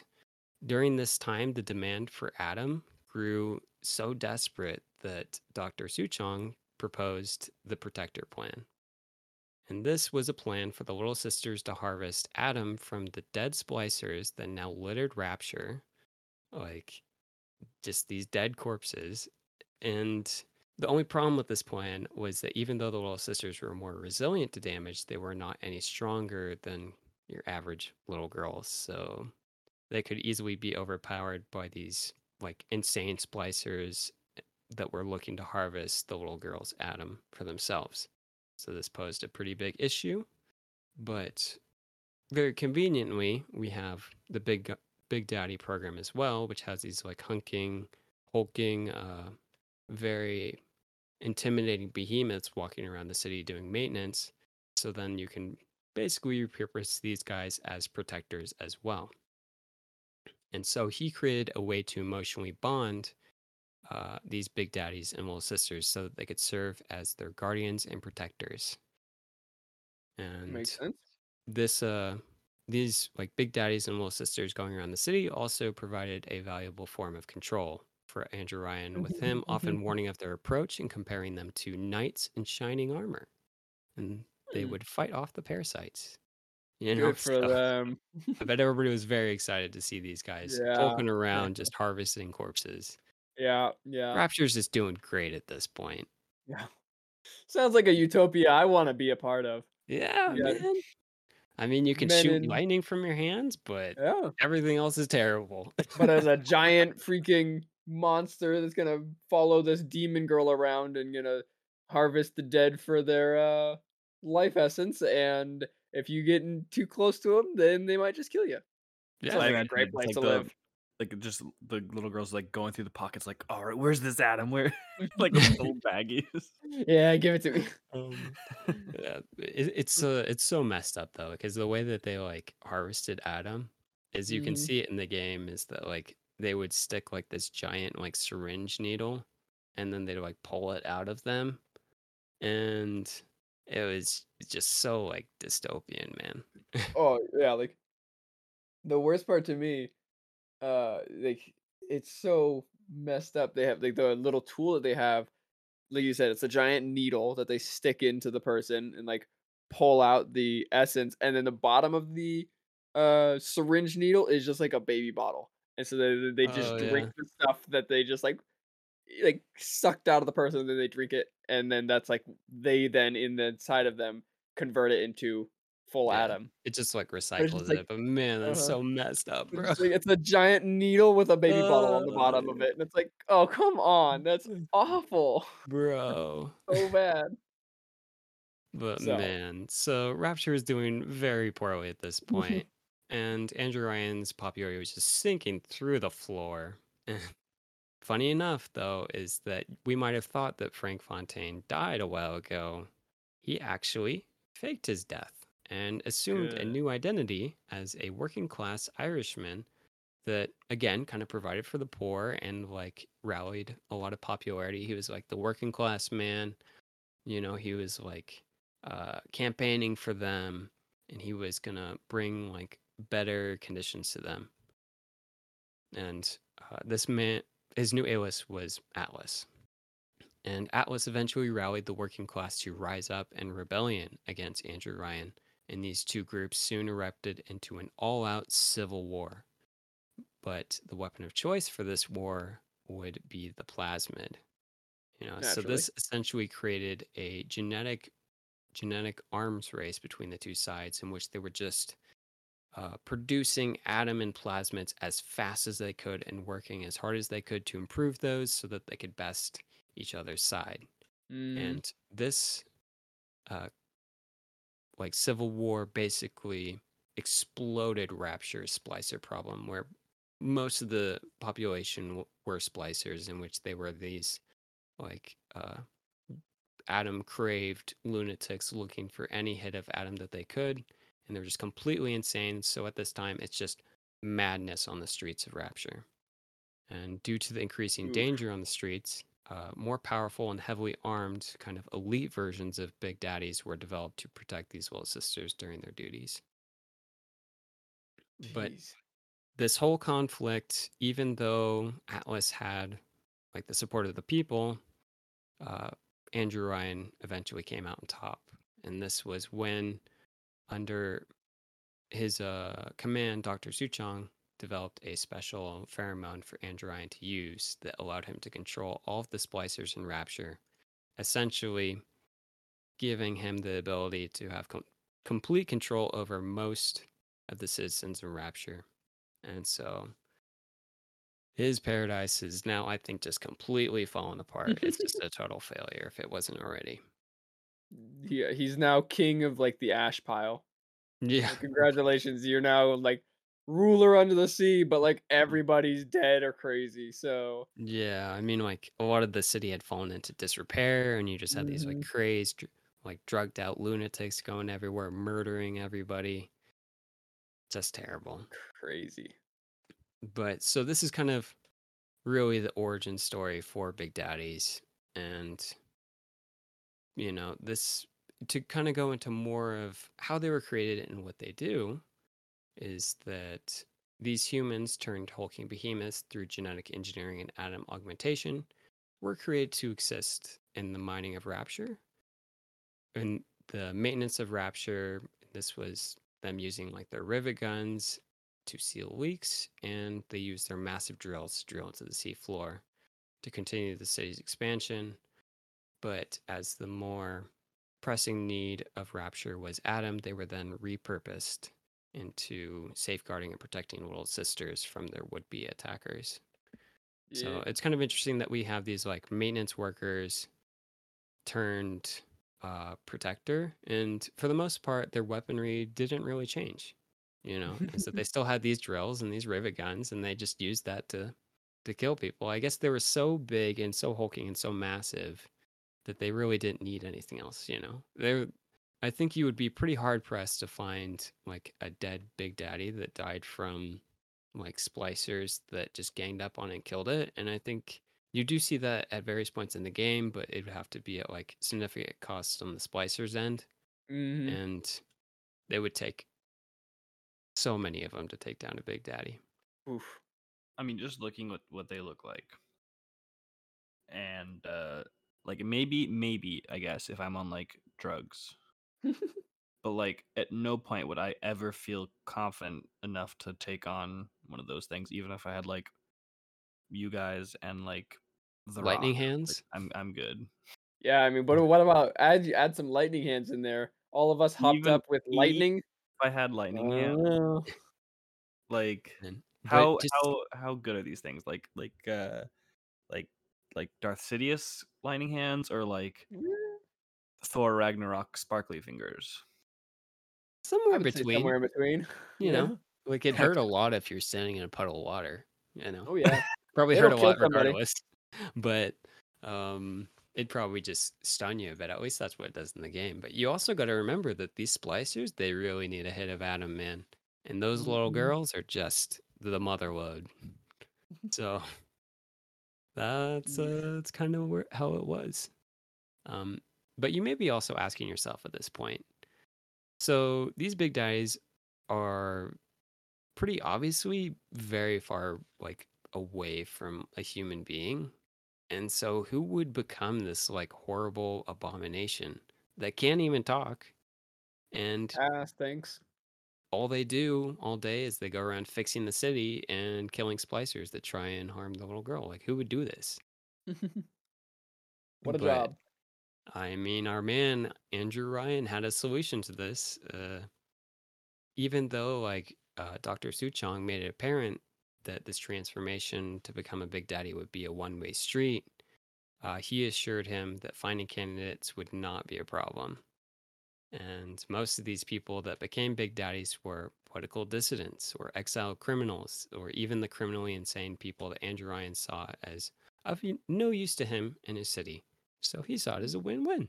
during this time, the demand for Adam grew so desperate that Dr. Suchong proposed the Protector Plan. And this was a plan for the Little Sisters to harvest Adam from the dead splicers that now littered Rapture, like just these dead corpses. And the only problem with this plan was that even though the Little Sisters were more resilient to damage, they were not any stronger than your average little girls. So they could easily be overpowered by these like insane splicers that were looking to harvest the little girl's Adam for themselves. So this posed a pretty big issue, but very conveniently, we have the big Big Daddy program as well, which has these like hunking, hulking, uh, very intimidating behemoths walking around the city doing maintenance. So then you can basically repurpose these guys as protectors as well. And so he created a way to emotionally bond uh, these big daddies and little sisters so that they could serve as their guardians and protectors. And makes sense. this uh these like big daddies and little sisters going around the city also provided a valuable form of control for Andrew Ryan, with him often warning of their approach and comparing them to knights in shining armor. And they Hmm. would fight off the parasites. You know, Good for so them. I bet everybody was very excited to see these guys Yeah, hulking around, just harvesting corpses. Yeah, yeah, Rapture's just doing great at this point. yeah. Sounds like a utopia I want to be a part of. Yeah, Yeah. man. I mean, you can Men shoot in- lightning from your hands, but Yeah, everything else is terrible. but as a giant freaking monster that's gonna follow this demon girl around and gonna harvest the dead for their uh life essence, and if you get in too close to them, then they might just kill you. yeah, like a great place like to the- live. Like just the little girls like going through the pockets, like, all right, where's this Adam? Where like the little baggies. Yeah, give it to me. Um, yeah, it, it's uh, it's so messed up though because the way that they like harvested Adam, as you can Mhm. see it in the game, is that like they would stick like this giant like syringe needle, and then they'd like pull it out of them, and it was just so like dystopian, man. Oh yeah, like the worst part to me, uh, like it's so messed up. They have like the little tool that they have, like you said, it's a giant needle that they stick into the person and like pull out the essence, and then the bottom of the uh syringe needle is just like a baby bottle, and so they they just Oh, drink the stuff that they just like like sucked out of the person, and then they drink it, and then that's like they then in the inside of them convert it into full Yeah. Adam. It just like recycles just, like- it, but man, that's uh-huh. so messed up, bro. It's, like, it's a giant needle with a baby bottle on the bottom of Uh, it, and it's like, oh come on, that's awful, bro. so bad. But So- man, so Rapture is doing very poorly at this point, and Andrew Ryan's popularity was just sinking through the floor. Funny enough, though, is that we might have thought that Frank Fontaine died a while ago. He actually faked his death and assumed a new identity as a working class Irishman that, again, kind of provided for the poor and like rallied a lot of popularity. He was like the working class man. You know, he was like uh, campaigning for them and he was gonna bring like better conditions to them. And uh, this man, his new alias was Atlas. And Atlas eventually rallied the working class to rise up in rebellion against Andrew Ryan. And these two groups soon erupted into an all out civil war. But the weapon of choice for this war would be the plasmid. You know, so this essentially created a genetic genetic arms race between the two sides in which they were just uh, producing Adam and plasmids as fast as they could and working as hard as they could to improve those so that they could best each other's side. Mm, And this, uh, like civil war, basically exploded Rapture's splicer problem, where most of the population w- were splicers, in which they were these like uh, Adam craved lunatics looking for any hit of Adam that they could, and they're just completely insane. So at this time, it's just madness on the streets of Rapture. And due to the increasing Oof. danger on the streets, uh, more powerful and heavily armed, kind of elite versions of Big Daddies were developed to protect these little sisters during their duties. But this whole conflict, even though Atlas had like the support of the people, uh, Andrew Ryan eventually came out on top. And this was when, under his uh, command, Dr. Suchong developed a special pheromone for Andrew to use that allowed him to control all of the splicers in Rapture, essentially giving him the ability to have com- complete control over most of the citizens in Rapture. And so his paradise is now, I think, just completely fallen apart. it's just a total failure if it wasn't already. Yeah, he's now king of like the ash pile. Yeah. Like, congratulations, you're now like ruler under the sea, but like everybody's dead or crazy. So Yeah, I mean, like a lot of the city had fallen into disrepair, and you just had these like Mhm. crazed, like drugged out lunatics going everywhere, murdering everybody. Just terrible. crazy. But so this is kind of really the origin story for Big Daddies, and you know, this to kind of go into more of how they were created and what they do is that these humans turned hulking behemoths through genetic engineering and Adam augmentation were created to exist in the mining of Rapture and the maintenance of Rapture. This was them using like their rivet guns to seal leaks, and they used their massive drills to drill into the sea floor to continue the city's expansion. But as the more pressing need of Rapture was Adam, they were then repurposed into safeguarding and protecting little sisters from their would be attackers. So it's kind of interesting that we have these like maintenance workers turned uh, protector, and for the most part, their weaponry didn't really change. You know, is that they still had these drills and these rivet guns, and they just used that to to kill people. I guess they were so big and so hulking and so massive that they really didn't need anything else. You know, they I think you would be pretty hard pressed to find like a dead Big Daddy that died from like splicers that just ganged up on it and killed it. And I think you do see that at various points in the game, but it would have to be at like significant cost on the splicers end, Mhm. and they would take so many of them to take down a Big Daddy. Oof. I mean, just looking at what they look like, and uh, like maybe, maybe I guess if I'm on like drugs, but like at no point would I ever feel confident enough to take on one of those things, even if I had like you guys and like the Lightning Rock. Like, hands. I'm I'm good. Yeah, I mean, but what about add add some lightning hands in there? All of us hopped Even up with lightning. If I had lightning hands, Uh, like how just how how good are these things? Like like uh like like Darth Sidious lightning hands or like Thor Ragnarok sparkly fingers? Somewhere between, somewhere in between. you Yeah. know, like it hurt a lot if you're standing in a puddle of water. You know, Oh yeah. probably It'll hurt a kill lot somebody. regardless. But um, it'd probably just stun you. But at least that's what it does in the game. But you also got to remember that these splicers, they really need a hit of Adam, Man, and those little Mhm. girls are just the mother load. So that's uh, that's kind of where, how it was. Um, but you may be also asking yourself at this point. So these big daddies are pretty obviously very far like away from a human being. And so who would become this like horrible abomination that can't even talk and Ass thanks. all they do all day is they go around fixing the city and killing splicers that try and harm the little girl. Like who would do this? what a But, job. I mean, our man Andrew Ryan had a solution to this. Uh, even though like uh, Dr. Suchong made it apparent that this transformation to become a Big Daddy would be a one-way street, uh, he assured him that finding candidates would not be a problem. And most of these people that became Big Daddies were political dissidents or exiled criminals, or even the criminally insane people that Andrew Ryan saw as of no use to him in his city. So he saw it as a win-win.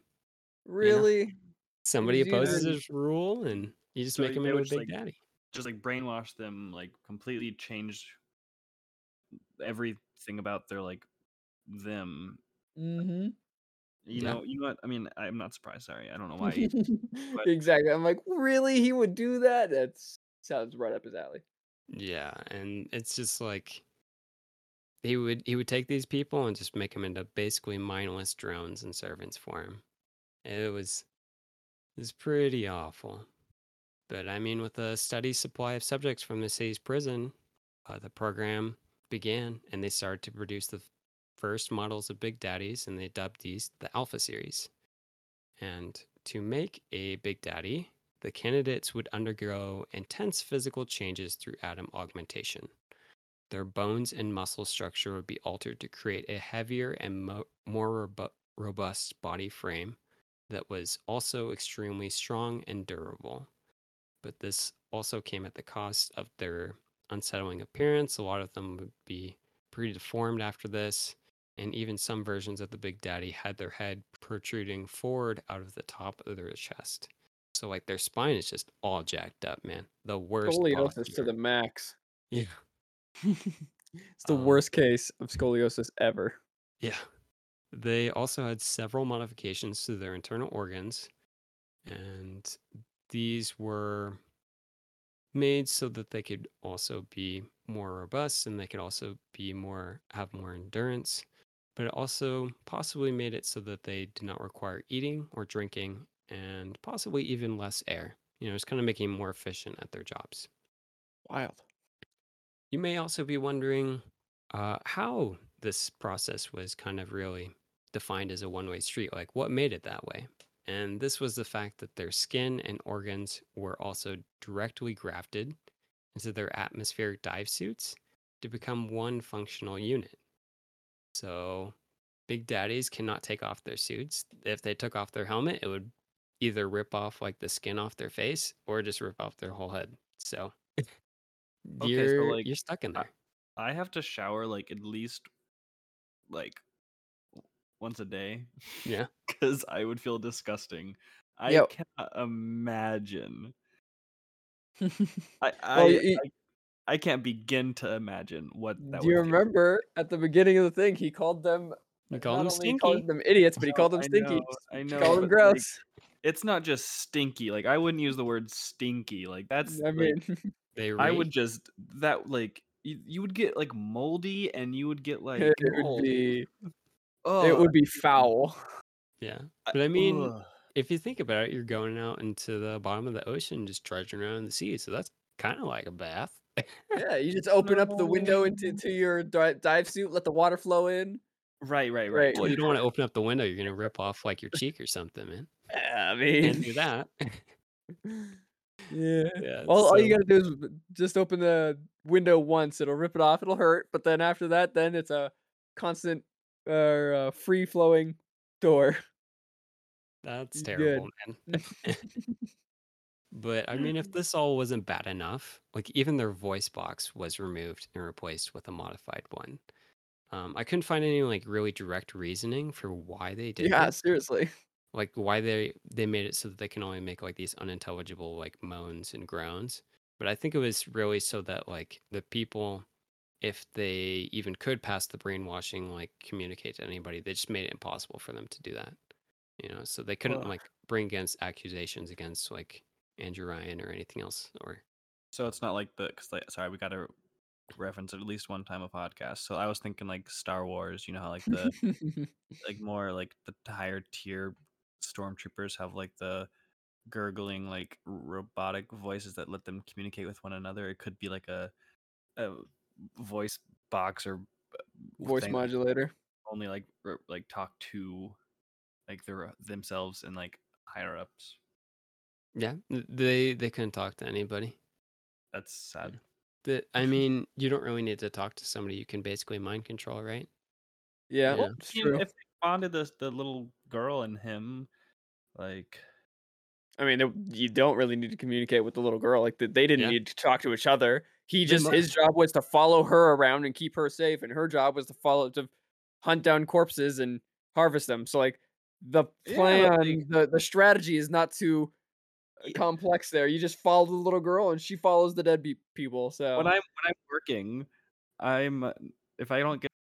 Really? Somebody was either- opposes his rule, and you just So make him into a Big just, like, Daddy. Just like brainwash them, like completely change everything about their like them. Mm-hmm. You Yeah. know, you know what? I mean, I'm not surprised. Sorry, I don't know why. but- exactly. I'm like, really? He would do that? That sounds right up his alley. Yeah, and it's just like he would he would take these people and just make them into basically mindless drones and servants for him. It was it was pretty awful. But I mean, with a steady supply of subjects from the city's prison, uh, the program began, and they started to produce the first models of Big Daddies, and they dubbed these the Alpha Series. And to make a Big Daddy, the candidates would undergo intense physical changes through Adam augmentation. Their bones and muscle structure would be altered to create a heavier and mo- more robu- robust body frame that was also extremely strong and durable. But this also came at the cost of their unsettling appearance. A lot of them would be pretty deformed after this, and even some versions of the Big Daddy had their head protruding forward out of the top of their chest. So, like, their spine is just all jacked up, man. The worst. Scoliosis to the max. Yeah. It's the Um, worst case of scoliosis ever. Yeah. They also had several modifications to their internal organs, and these were made so that they could also be more robust and they could also be more have more endurance. But it also possibly made it so that they did not require eating or drinking and possibly even less air. You know, it's kind of making them more efficient at their jobs. Wild. You may also be wondering uh, how this process was kind of really defined as a one way street. Like, what made it that way? And this was the fact that their skin and organs were also directly grafted into their atmospheric dive suits to become one functional unit. So, Big Daddies cannot take off their suits. If they took off their helmet, it would either rip off like the skin off their face or just rip off their whole head. So, so, you're, like, you're stuck in there. I have to shower like at least like once a day. Yeah. Because I would feel disgusting. I Yep. cannot imagine. I I, Well, y- I I can't begin to imagine what that Do you remember at the beginning of the thing he called them You uh, call not them only called stinky. them idiots, but he oh, called them I stinky. know, I He know, called them but, like, gross. It's not just stinky. Like I wouldn't use the word stinky. Like that's I like, mean, They I would just that like you, you would get like moldy and you would get like it would be oh, it would be foul. yeah. But I mean, ugh. if you think about it, you're going out into the bottom of the ocean, just trudging around in the sea. So that's kind of like a bath. Yeah, you just open up the window into No. to your dive suit, let the water flow in. right, right, right. Right. well, you don't want to open up the window. You're gonna rip off like your cheek or something, man. Yeah, I Can't mean, do that. yeah. yeah. All, all you gotta do is just open the window once. It'll rip it off. It'll hurt, but then after that, then it's a constant, uh, uh free flowing door. That's terrible, man. But I mean, if this all wasn't bad enough, like even their voice box was removed and replaced with a modified one. Um, I couldn't find any like really direct reasoning for why they did yeah, seriously. Like why they they made it so that they can only make like these unintelligible like moans and groans but i think it was really so that like the people if they even could pass the brainwashing like communicate to anybody they just made it impossible for them to do that you know so they couldn't Ugh. like bring against accusations against like andrew ryan or anything else or So it's not like the because like sorry, we got to reference at least one time a podcast. So I was thinking like Star Wars. You know how like the like more like the higher tier stormtroopers have like the gurgling like robotic voices that let them communicate with one another. It could be like a a voice box or uh, Voice thing modulator. only like r- like talk to like their themselves and like higher ups. Yeah, they they couldn't talk to anybody. That's sad. The, I mean, you don't really need to talk to somebody. You can basically mind control, right? Yeah, Yeah. Well, it's I mean, true. if they bonded the the little girl and him, like I mean, it- you don't really need to communicate with the little girl. Like they didn't Yeah. need to talk to each other. He just his job was to follow her around and keep her safe, and her job was to follow to hunt down corpses and harvest them. So like the plan, but, like- the the strategy is not too uh, Yeah. complex. There, you just follow the little girl, and she follows the dead people. So when I'm when I'm working, I'm if I don't get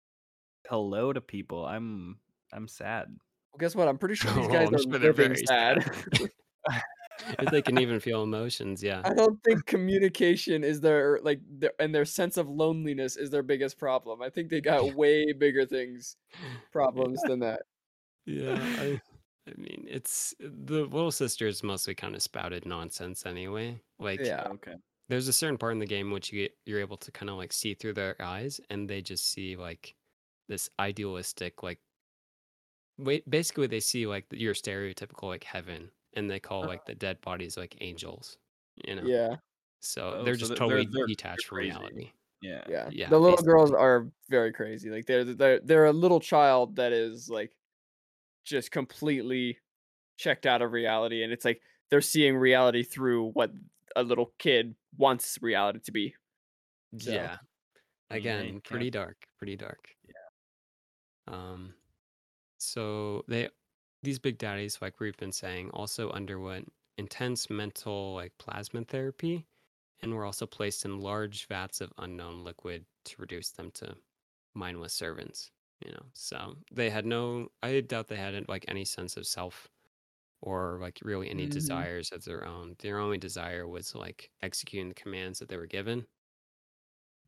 hello to people, I'm I'm sad. well, guess what? I'm pretty sure these Oh, guys I'm are sure they're living very sad. sad. if they can even feel emotions, yeah. I don't think communication is their like their, and their sense of loneliness is their biggest problem. I think they got way bigger things problems than that. Yeah, I, I mean, it's the little sisters mostly kind of spouted nonsense anyway. Like, Yeah. Okay. there's a certain part in the game which you get, you're able to kind of like see through their eyes, and they just see like this idealistic, like, wait, basically they see like your stereotypical like heaven, and they call Uh-huh. like the dead bodies like angels. You know, Yeah, so Oh, they're so just they're- totally they're- they're detached from reality. Yeah. yeah. Yeah, the little basically. girls are very crazy. Like they're they're they're a little child that is like just completely checked out of reality, and it's like they're seeing reality through what a little kid wants reality to be. So, Yeah. Again, pretty dark, pretty dark. Yeah. Um so they these big daddies, like we've been saying, also underwent intense mental like plasmid therapy and were also placed in large vats of unknown liquid to reduce them to mindless servants. You know, so they had no I doubt they had like any sense of self or like really any Mhm. desires of their own. Their only desire was like executing the commands that they were given.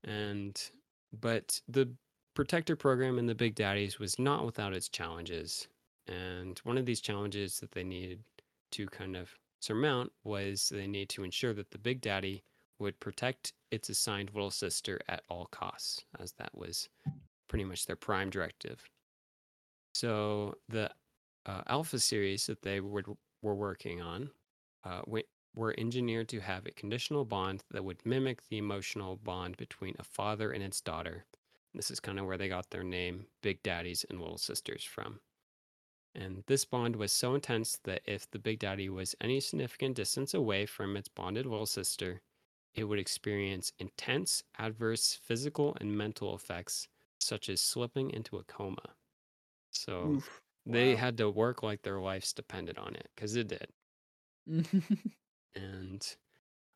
And but the protector program in the Big Daddies was not without its challenges. And one of these challenges that they needed to kind of surmount was they need to ensure that the Big Daddy would protect its assigned little sister at all costs, as that was pretty much their prime directive. So the uh, Alpha series that they would, were working on uh, wi- were engineered to have a conditional bond that would mimic the emotional bond between a father and its daughter. This is kind of where they got their name, Big Daddies and Little Sisters, from. And this bond was so intense that if the Big Daddy was any significant distance away from its bonded little sister, it would experience intense adverse physical and mental effects, such as slipping into a coma. So Oof. they Wow. had to work like their lives depended on it, because it did. And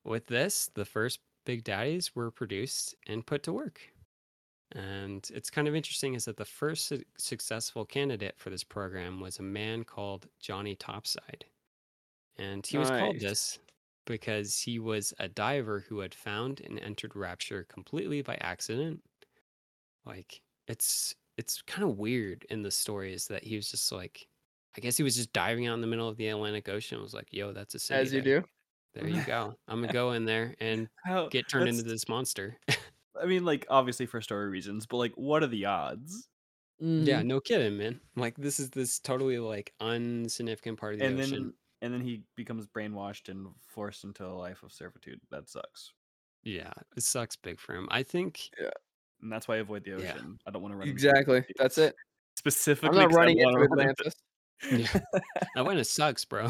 with this, the first Big Daddies were produced and put to work. And it's kind of interesting is that the first su- successful candidate for this program was a man called Johnny Topside. And he was called this because he was a diver who had found and entered Rapture completely by accident. Like it's it's kind of weird in the story is that he was just like I guess he was just diving out in the middle of the Atlantic Ocean was like, yo, that's a city. As you there. do. There you go. I'm gonna go in there and How get turned into this monster. I mean, like obviously for story reasons, but like, what are the odds? yeah, Mhm. no kidding, man. Like this is this totally like unsignificant part of the and ocean. then and then he becomes brainwashed and forced into a life of servitude. That sucks. Yeah, it sucks big for him. I think Yeah. And that's why I avoid the Yeah. ocean. I don't want to run. Exactly. Atlantis. That's it. Specifically, I'm not 'cause I running don't into wanna Atlantis. yeah, Atlanta sucks, bro.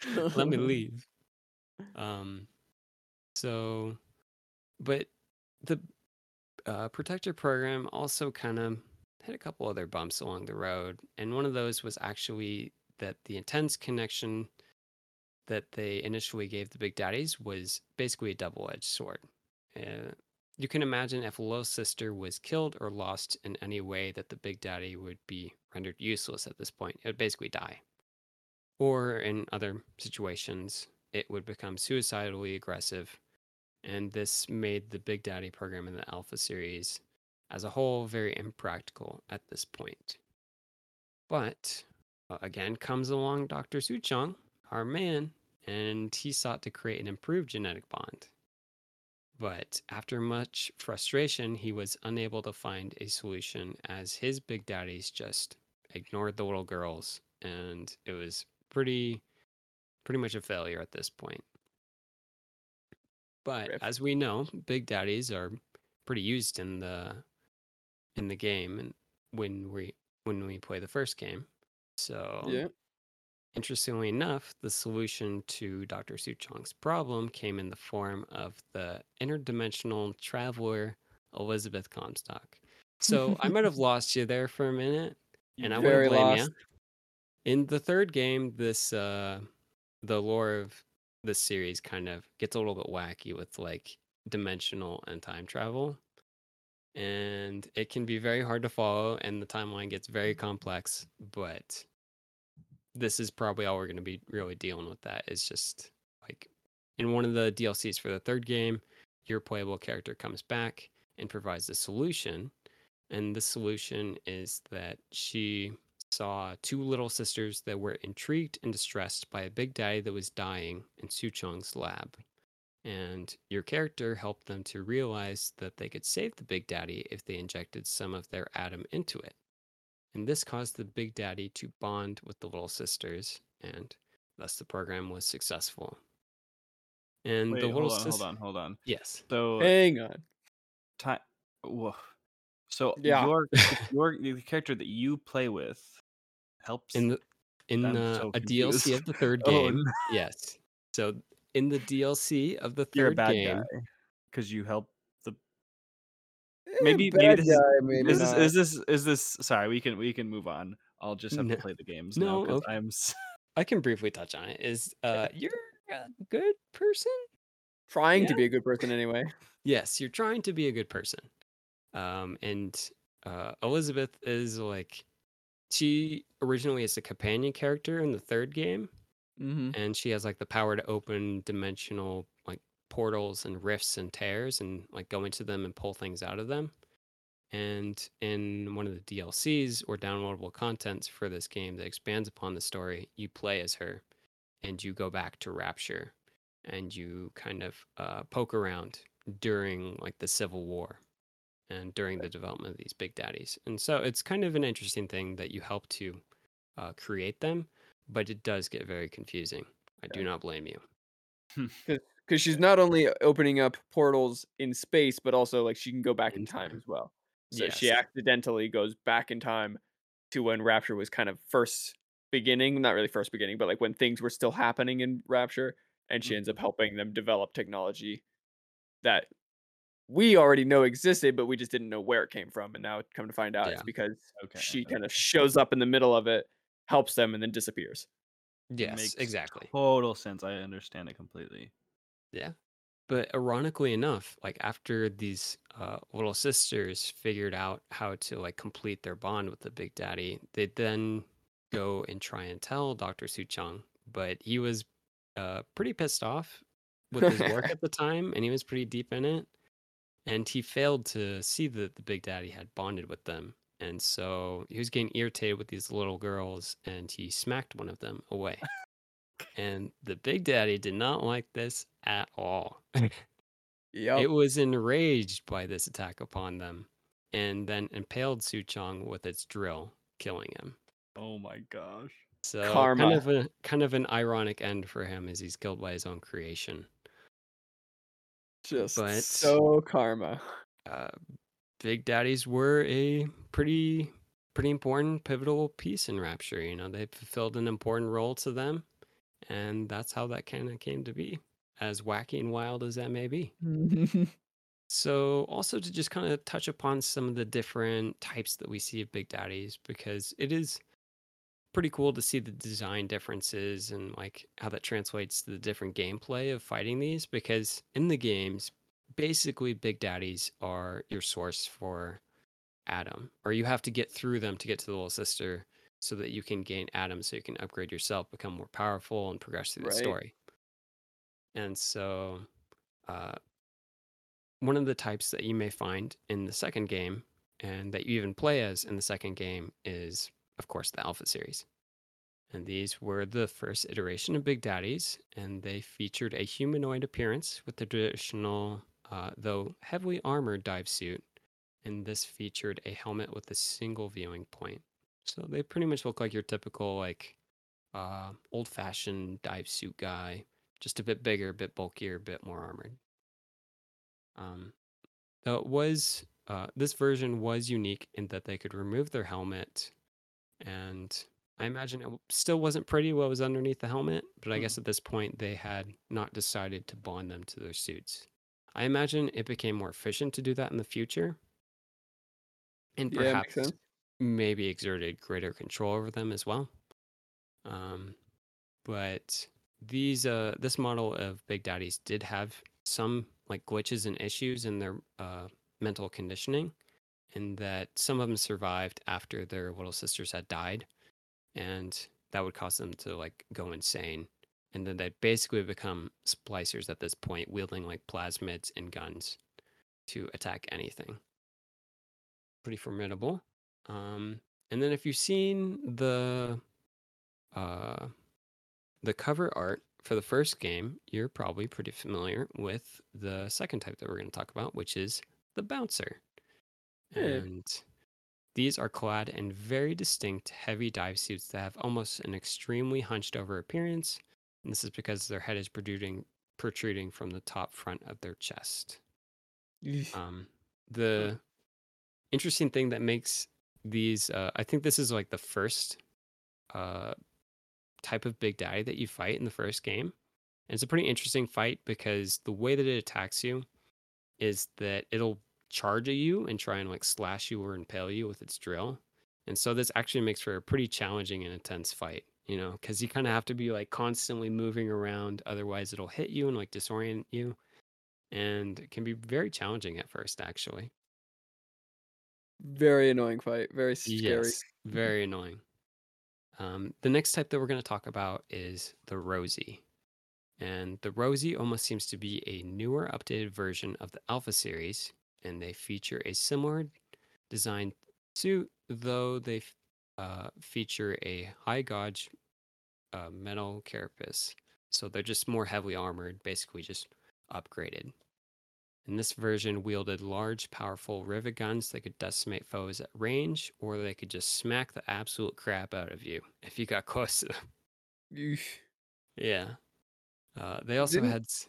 Let me leave. Um, so, but the uh, protector program also kind of hit a couple other bumps along the road, and one of those was actually that the intense connection that they initially gave the Big Daddies was basically a double-edged sword. Uh, you can imagine if little sister was killed or lost in any way that the Big Daddy would be rendered useless at this point. It would basically die. Or in other situations, it would become suicidally aggressive. And this made the Big Daddy program in the Alpha series as a whole very impractical at this point. But uh, again comes along Dr. Suchong, our man, and he sought to create an improved genetic bond. But after much frustration, he was unable to find a solution as his big daddies just ignored the little girls. And it was pretty, pretty much a failure at this point. But Rip. as we know, big daddies are pretty used in the in the game and when we when we play the first game. So Yeah. interestingly enough, the solution to Dr. Suchong's problem came in the form of the interdimensional traveler Elizabeth Comstock. So I might have lost you there for a minute, and I wouldn't blame lost. you. In the third game, this uh the lore of this series kind of gets a little bit wacky with like dimensional and time travel. And it can be very hard to follow and the timeline gets very complex, but this is probably all we're going to be really dealing with that is just like in one of the DLCs for the third game, your playable character comes back and provides a solution. And the solution is that she saw two little sisters that were intrigued and distressed by a big daddy that was dying in Suchong's lab. And your character helped them to realize that they could save the big daddy if they injected some of their Adam into it. And this caused the big daddy to bond with the little sisters, and thus the program was successful. And Wait, the little hold on, sis- hold on, hold on. Yes. So Hang on. time. Whoa. So Yeah. your your the character that you play with helps. In the in the, so a DLC of the third Oh, game, no. yes. So in the DLC of the you're a third bad game, because you help the. Eh, Maybe- maybe this is- guy, maybe Is this, is this is this? Sorry, we can we can move on. I'll just have No. to play the games No, now okay. I'm. I can briefly touch on it. Is uh, you're a good person? trying Yeah. to be a good person anyway. Yes, you're trying to be a good person. Um, and uh, Elizabeth is like, she originally is a companion character in the third game, Mm-hmm. and she has like the power to open dimensional like portals and rifts and tears and like go into them and pull things out of them. And in one of the DLCs or downloadable contents for this game that expands upon the story, you play as her and you go back to Rapture and you kind of uh, poke around during like the Civil War and during the development of these big daddies. And so it's kind of an interesting thing that you help to uh, create them, but it does get very confusing. I do not blame you. Hmm. Because she's not only uh, opening up portals in space, but also like she can go back in, In time, time. as well. So she accidentally goes back in time to when Rapture was kind of first beginning, not really first beginning, but like when things were still happening in Rapture, and she ends up mm-hmm. helping them develop technology that we already know existed, but we just didn't know where it came from. And now come to find out, it's because Okay. she okay. kind of shows up in the middle of it, helps them, and then disappears. It Yes, makes exactly. Total sense. I understand it completely. Yeah. But ironically enough, like after these uh, little sisters figured out how to like complete their bond with the big daddy, they then go and try and tell Dr. Suchong, but he was uh, pretty pissed off with his work at the time and he was pretty deep in it. And he failed to see that the big daddy had bonded with them. And so he was getting irritated with these little girls and he smacked one of them away. And the big daddy did not like this at all. Yep. It was enraged by this attack upon them and then impaled Suchong with its drill, killing him. Oh my gosh. So kind of a kind of an ironic end for him as he's killed by his own creation. Just but- so karma. Uh, Big Daddies were a pretty pretty important pivotal piece in Rapture. You know, they fulfilled an important role to them, and that's how that kind of came to be, as wacky and wild as that may be. So, also to just kind of touch upon some of the different types that we see of Big Daddies, because it is pretty cool to see the design differences and like how that translates to the different gameplay of fighting these. Because in the games, basically, Big Daddies are your source for Adam, or you have to get through them to get to the little sister so that you can gain Adam so you can upgrade yourself, become more powerful, and progress through the Right. story. And so, uh, one of the types that you may find in the second game and that you even play as in the second game is, of course, the Alpha series. And these were the first iteration of Big Daddies, and they featured a humanoid appearance with the traditional, uh, though heavily armored dive suit. And this featured a helmet with a single viewing point. So they pretty much look like your typical, like, uh, old fashioned dive suit guy, just a bit bigger, a bit bulkier, a bit more armored. Um, though it was uh, this version was unique in that they could remove their helmet, and I imagine it still wasn't pretty what was underneath the helmet, but I Hmm. guess at this point they had not decided to bond them to their suits. I imagine it became more efficient to do that in the future, and perhaps sense. maybe exerted greater control over them as well. Um, but these uh this model of Big Daddies did have some like glitches and issues in their uh mental conditioning in that some of them survived after their little sisters had died and that would cause them to like go insane. And then they'd basically become splicers at this point wielding like plasmids and guns to attack anything. Pretty formidable. Um and then if you've seen the uh the cover art for the first game, you're probably pretty familiar with the second type that we're going to talk about, which is the bouncer. And these are clad in very distinct heavy dive suits that have almost an extremely hunched over appearance. And this is because their head is protruding protruding from the top front of their chest. Um, the interesting thing that makes these, uh, I think this is like the first uh, type of big daddy that you fight in the first game. And it's a pretty interesting fight because the way that it attacks you is that it'll charge at you and try and like slash you or impale you with its drill. And so this actually makes for a pretty challenging and intense fight, you know, because you kind of have to be like constantly moving around. Otherwise, it'll hit you and like disorient you. And it can be very challenging at first, actually. Very annoying fight. Very scary. Yes, very annoying. Um, the next type that we're going to talk about is the Rosie. And the Rosie almost seems to be a newer, updated version of the Alpha series, and they feature a similar design suit, though they uh, feature a high gauge uh, metal carapace. So they're just more heavily armored, basically just upgraded. And this version wielded large, powerful rivet guns that could decimate foes at range, or they could just smack the absolute crap out of you if you got close to them. Yeesh. Yeah. Uh, they also Didn't- had. s-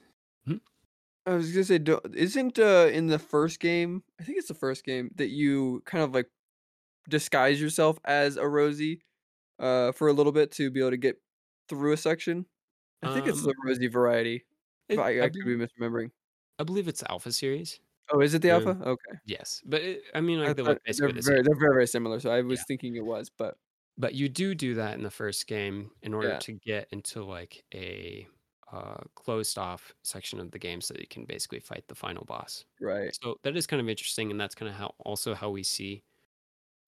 I was gonna say, do- isn't uh in the first game? I think it's the first game that you kind of like disguise yourself as a Rosie, uh, for a little bit to be able to get through a section. I think it's Um, the Rosie variety. If it- I, I I could be believe- misremembering. I believe it's Alpha series. Oh, is it the alpha? Okay. Yes, but it, I mean, I like they thought look they're the very, same. they're very, very similar. So I was Yeah. thinking it was, but But you do do that in the first game in order Yeah. to get into like a uh, closed off section of the game, so that you can basically fight the final boss. right. So that is kind of interesting, and that's kind of how also how we see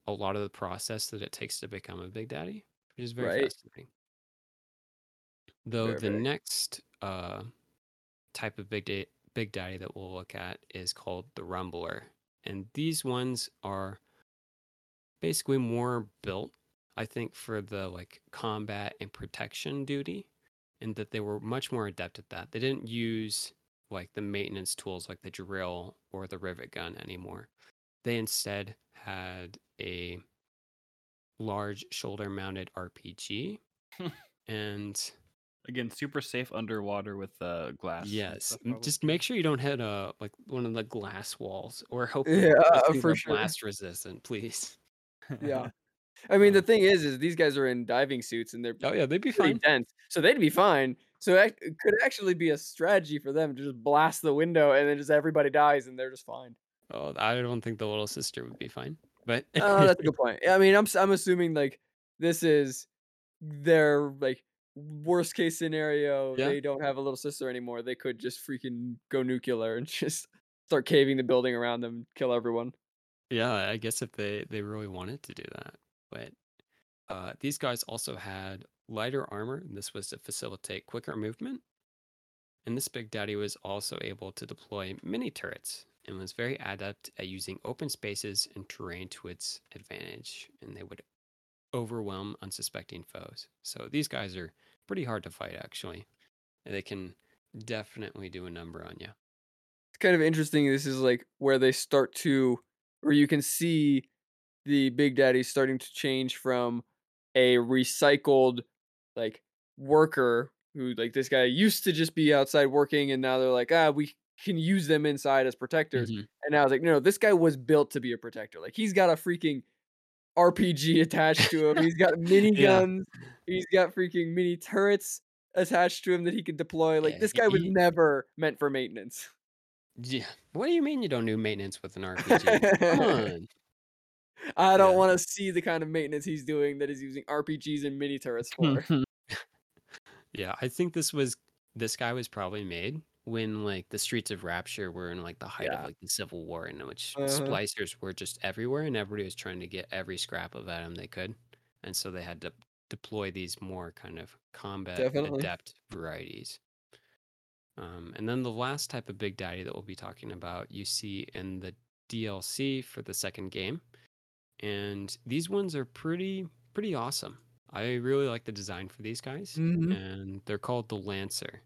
a lot of the process that it takes to become a big daddy, which is very Right. fascinating. Though Very, the very. next uh, type of big da- big daddy that we'll look at is called the rumbler, and these ones are basically more built, I think, for the like combat and protection duty, and that they were much more adept at that. They didn't use like the maintenance tools like the drill or the rivet gun anymore. They instead had a large shoulder mounted RPG and Again, super safe underwater with uh, glass. yes just make sure you don't hit uh like one of the glass walls or hope Yeah, for sure. blast resistant please Yeah. I mean, the thing is, is these guys are in diving suits and they're oh yeah they'd be pretty fine dense, so they'd be fine. So it could actually be a strategy for them to just blast the window and then just everybody dies and they're just fine. oh i don't think the little sister would be fine but Oh, that's a good point. I mean, I'm I'm assuming like this is their like worst case scenario. Yeah. They don't have a little sister anymore. They could just freaking go nuclear and just start caving the building around them, and kill everyone. Yeah, I guess if they they really wanted to do that. But uh, these guys also had lighter armor. And this was to facilitate quicker movement. And this Big Daddy was also able to deploy mini turrets and was very adept at using open spaces and terrain to its advantage. And they would overwhelm unsuspecting foes. So these guys are pretty hard to fight, actually. And They can definitely do a number on you. It's kind of interesting. This is like where they start to, where you can see the Big Daddy starting to change from a recycled like worker who like this guy used to just be outside working and now they're like ah we can use them inside as protectors Mhm. and I was like no this guy was built to be a protector like he's got a freaking RPG attached to him he's got mini Yeah. guns he's got freaking mini turrets attached to him that he can deploy like Yeah, this he- guy was he- never meant for maintenance Yeah. What do you mean you don't do maintenance with an RPG? Come on. I don't Yeah. want to see the kind of maintenance he's doing that he's using RPGs and mini turrets for. yeah, I think this was this guy was probably made when like the streets of Rapture were in like the height Yeah. of like the Civil War, in which Uh-huh. splicers were just everywhere, and everybody was trying to get every scrap of Adam they could, and so they had to deploy these more kind of combat Definitely. adept varieties. Um, and then the last type of Big Daddy that we'll be talking about, you see in the DLC for the second game, and these ones are pretty pretty awesome. I really like the design for these guys, Mhm. and they're called the Lancer,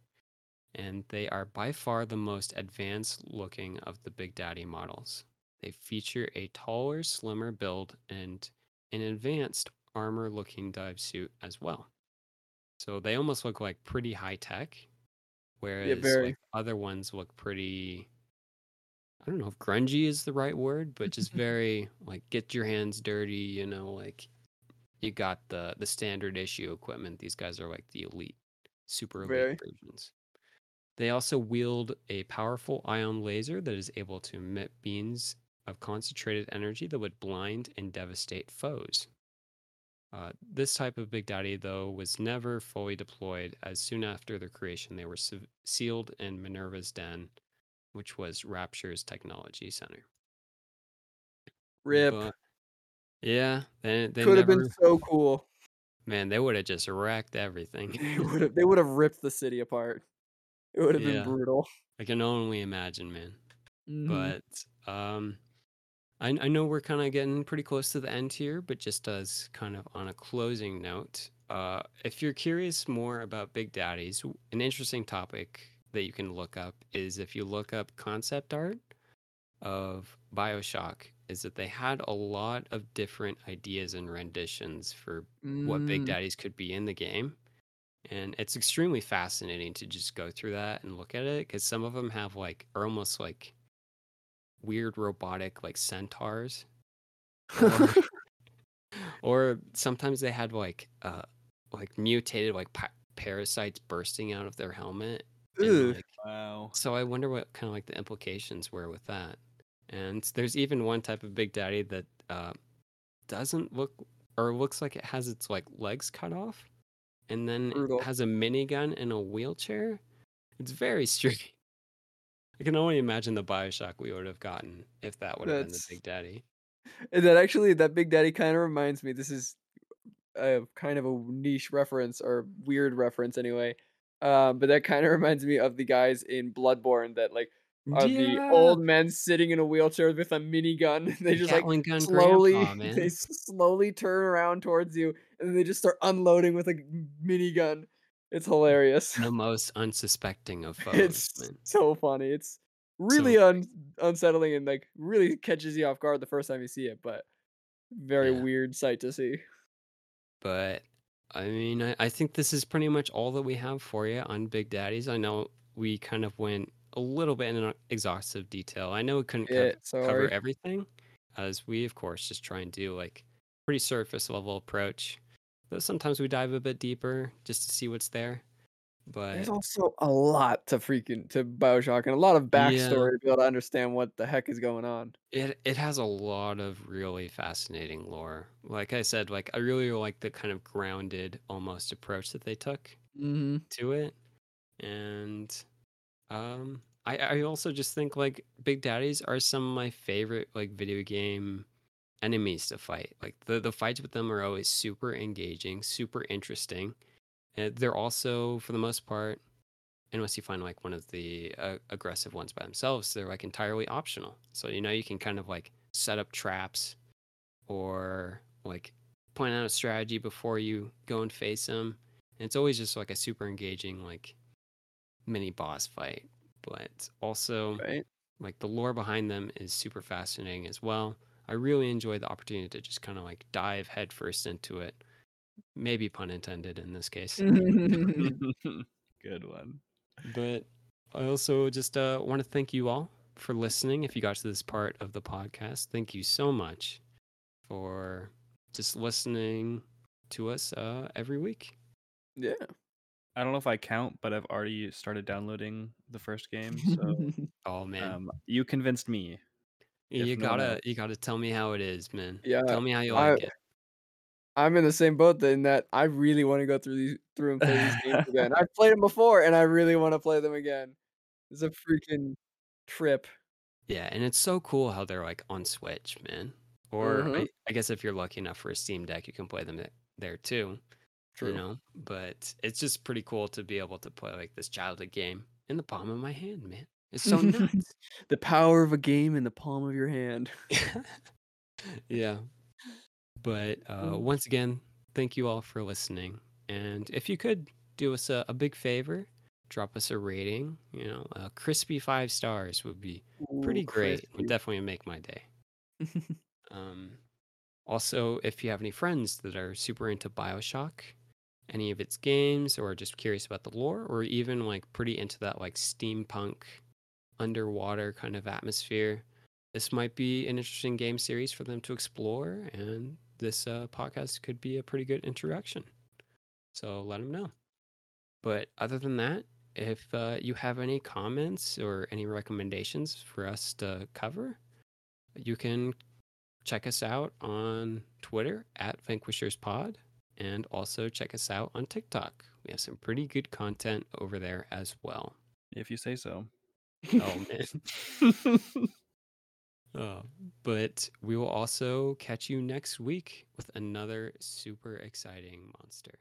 and they are by far the most advanced looking of the Big Daddy models. They feature a taller, slimmer build and an advanced armor looking dive suit as well. So they almost look like pretty high tech, whereas very. like other ones look pretty I don't know if grungy is the right word, but just very like get your hands dirty, you know, like you got the the standard issue equipment. These guys are like the elite, super elite Very. versions. They also wield a powerful ion laser that is able to emit beams of concentrated energy that would blind and devastate foes. Uh, this type of Big Daddy, though, was never fully deployed, as soon after their creation, they were sealed in Minerva's Den, which was Rapture's technology center. Rip. But, yeah, they, they Could have been so cool. man, they would have just wrecked everything. They would have they would have ripped the city apart. It would have Yeah. been brutal. I can only imagine, man. Mhm. But um, I, I know we're kind of getting pretty close to the end here, but just as kind of on a closing note, uh, if you're curious more about Big Daddies, an interesting topic that you can look up is if you look up concept art of Bioshock, is that they had a lot of different ideas and renditions for what Big Mm, Daddies could be in the game. And it's extremely fascinating to just go through that and look at it because some of them have like, are almost like weird robotic like centaurs. Or, or sometimes they had like, uh, like mutated like pa- parasites bursting out of their helmet. Like, Wow. so I wonder what kind of like the implications were with that. And there's even one type of Big Daddy that uh, doesn't look or looks like it has its like legs cut off, and then Brutal. it has a minigun and a wheelchair. It's very strange. I can only imagine the Bioshock we would have gotten if that would have been the Big Daddy. And that actually that Big Daddy kind of reminds me. This is a kind of a niche reference or weird reference anyway. Um, but that kind of reminds me of the guys in Bloodborne that like are the old men sitting in a wheelchair with a minigun. They The just like Gatling slowly grandpa, they slowly turn around towards you and they just start unloading with a minigun. It's hilarious. the most unsuspecting of foes. it's man. so funny. It's really un- unsettling and like really catches you off guard the first time you see it, but very Yeah. weird sight to see. But I mean, I, I think this is pretty much all that we have for you on Big Daddies. I know we kind of went a little bit in an exhaustive detail. I know we couldn't Yeah, cover, cover everything, as we, of course, just try and do like pretty surface level approach. Though sometimes we dive a bit deeper just to see what's there. But There's also a lot to freaking to Bioshock and a lot of Yeah. backstory to be able to understand what the heck is going on. It it has a lot of really fascinating lore. Like I said, like I really like the kind of grounded almost approach that they took Mm-hmm. to it. And um I I also just think like Big Daddies are some of my favorite like video game enemies to fight. Like the the fights with them are always super engaging, super interesting. And they're also for the most part unless you find like one of the uh, aggressive ones by themselves, they're like entirely optional. So you know you can kind of like set up traps or like plan out a strategy before you go and face them. And it's always just like a super engaging like mini boss fight. But also Right? like the lore behind them is super fascinating as well. I really enjoy the opportunity to just kind of like dive headfirst into it maybe pun intended in this case. Good one. but I also just uh, want to thank you all for listening. If you got to this part of the podcast, thank you so much for just listening to us uh, every week. yeah. I don't know if I count, but I've already started downloading the first game. So Oh man, um, you convinced me. you if gotta else. you gotta tell me how it is, man. Yeah, tell me how you I- like it. I'm in the same boat in that I really want to go through these through and play these games again. I've played them before, and I really want to play them again. It's a freaking trip. Yeah, and it's so cool how they're like on Switch, man. Or Mhm. I, I guess if you're lucky enough for a Steam Deck, you can play them there too. True. You know, but it's just pretty cool to be able to play like this childhood game in the palm of my hand, man. It's so nuts. The power of a game in the palm of your hand. yeah. But uh, Mm. once again, thank you all for listening. And if you could do us a, a big favor, drop us a rating. You know, a crispy five stars would be pretty Ooh, great. Would definitely make my day. Um, also, if you have any friends that are super into Bioshock, any of its games, or just curious about the lore, or even like pretty into that like steampunk underwater kind of atmosphere, this might be an interesting game series for them to explore, and this uh, podcast could be a pretty good introduction. So let them know. But other than that, if uh, you have any comments or any recommendations for us to cover, you can check us out on Twitter at Vanquishers Pod and also check us out on TikTok. We have some pretty good content over there as well. If you say so. Oh, man. Uh, but we will also catch you next week with another super exciting monster.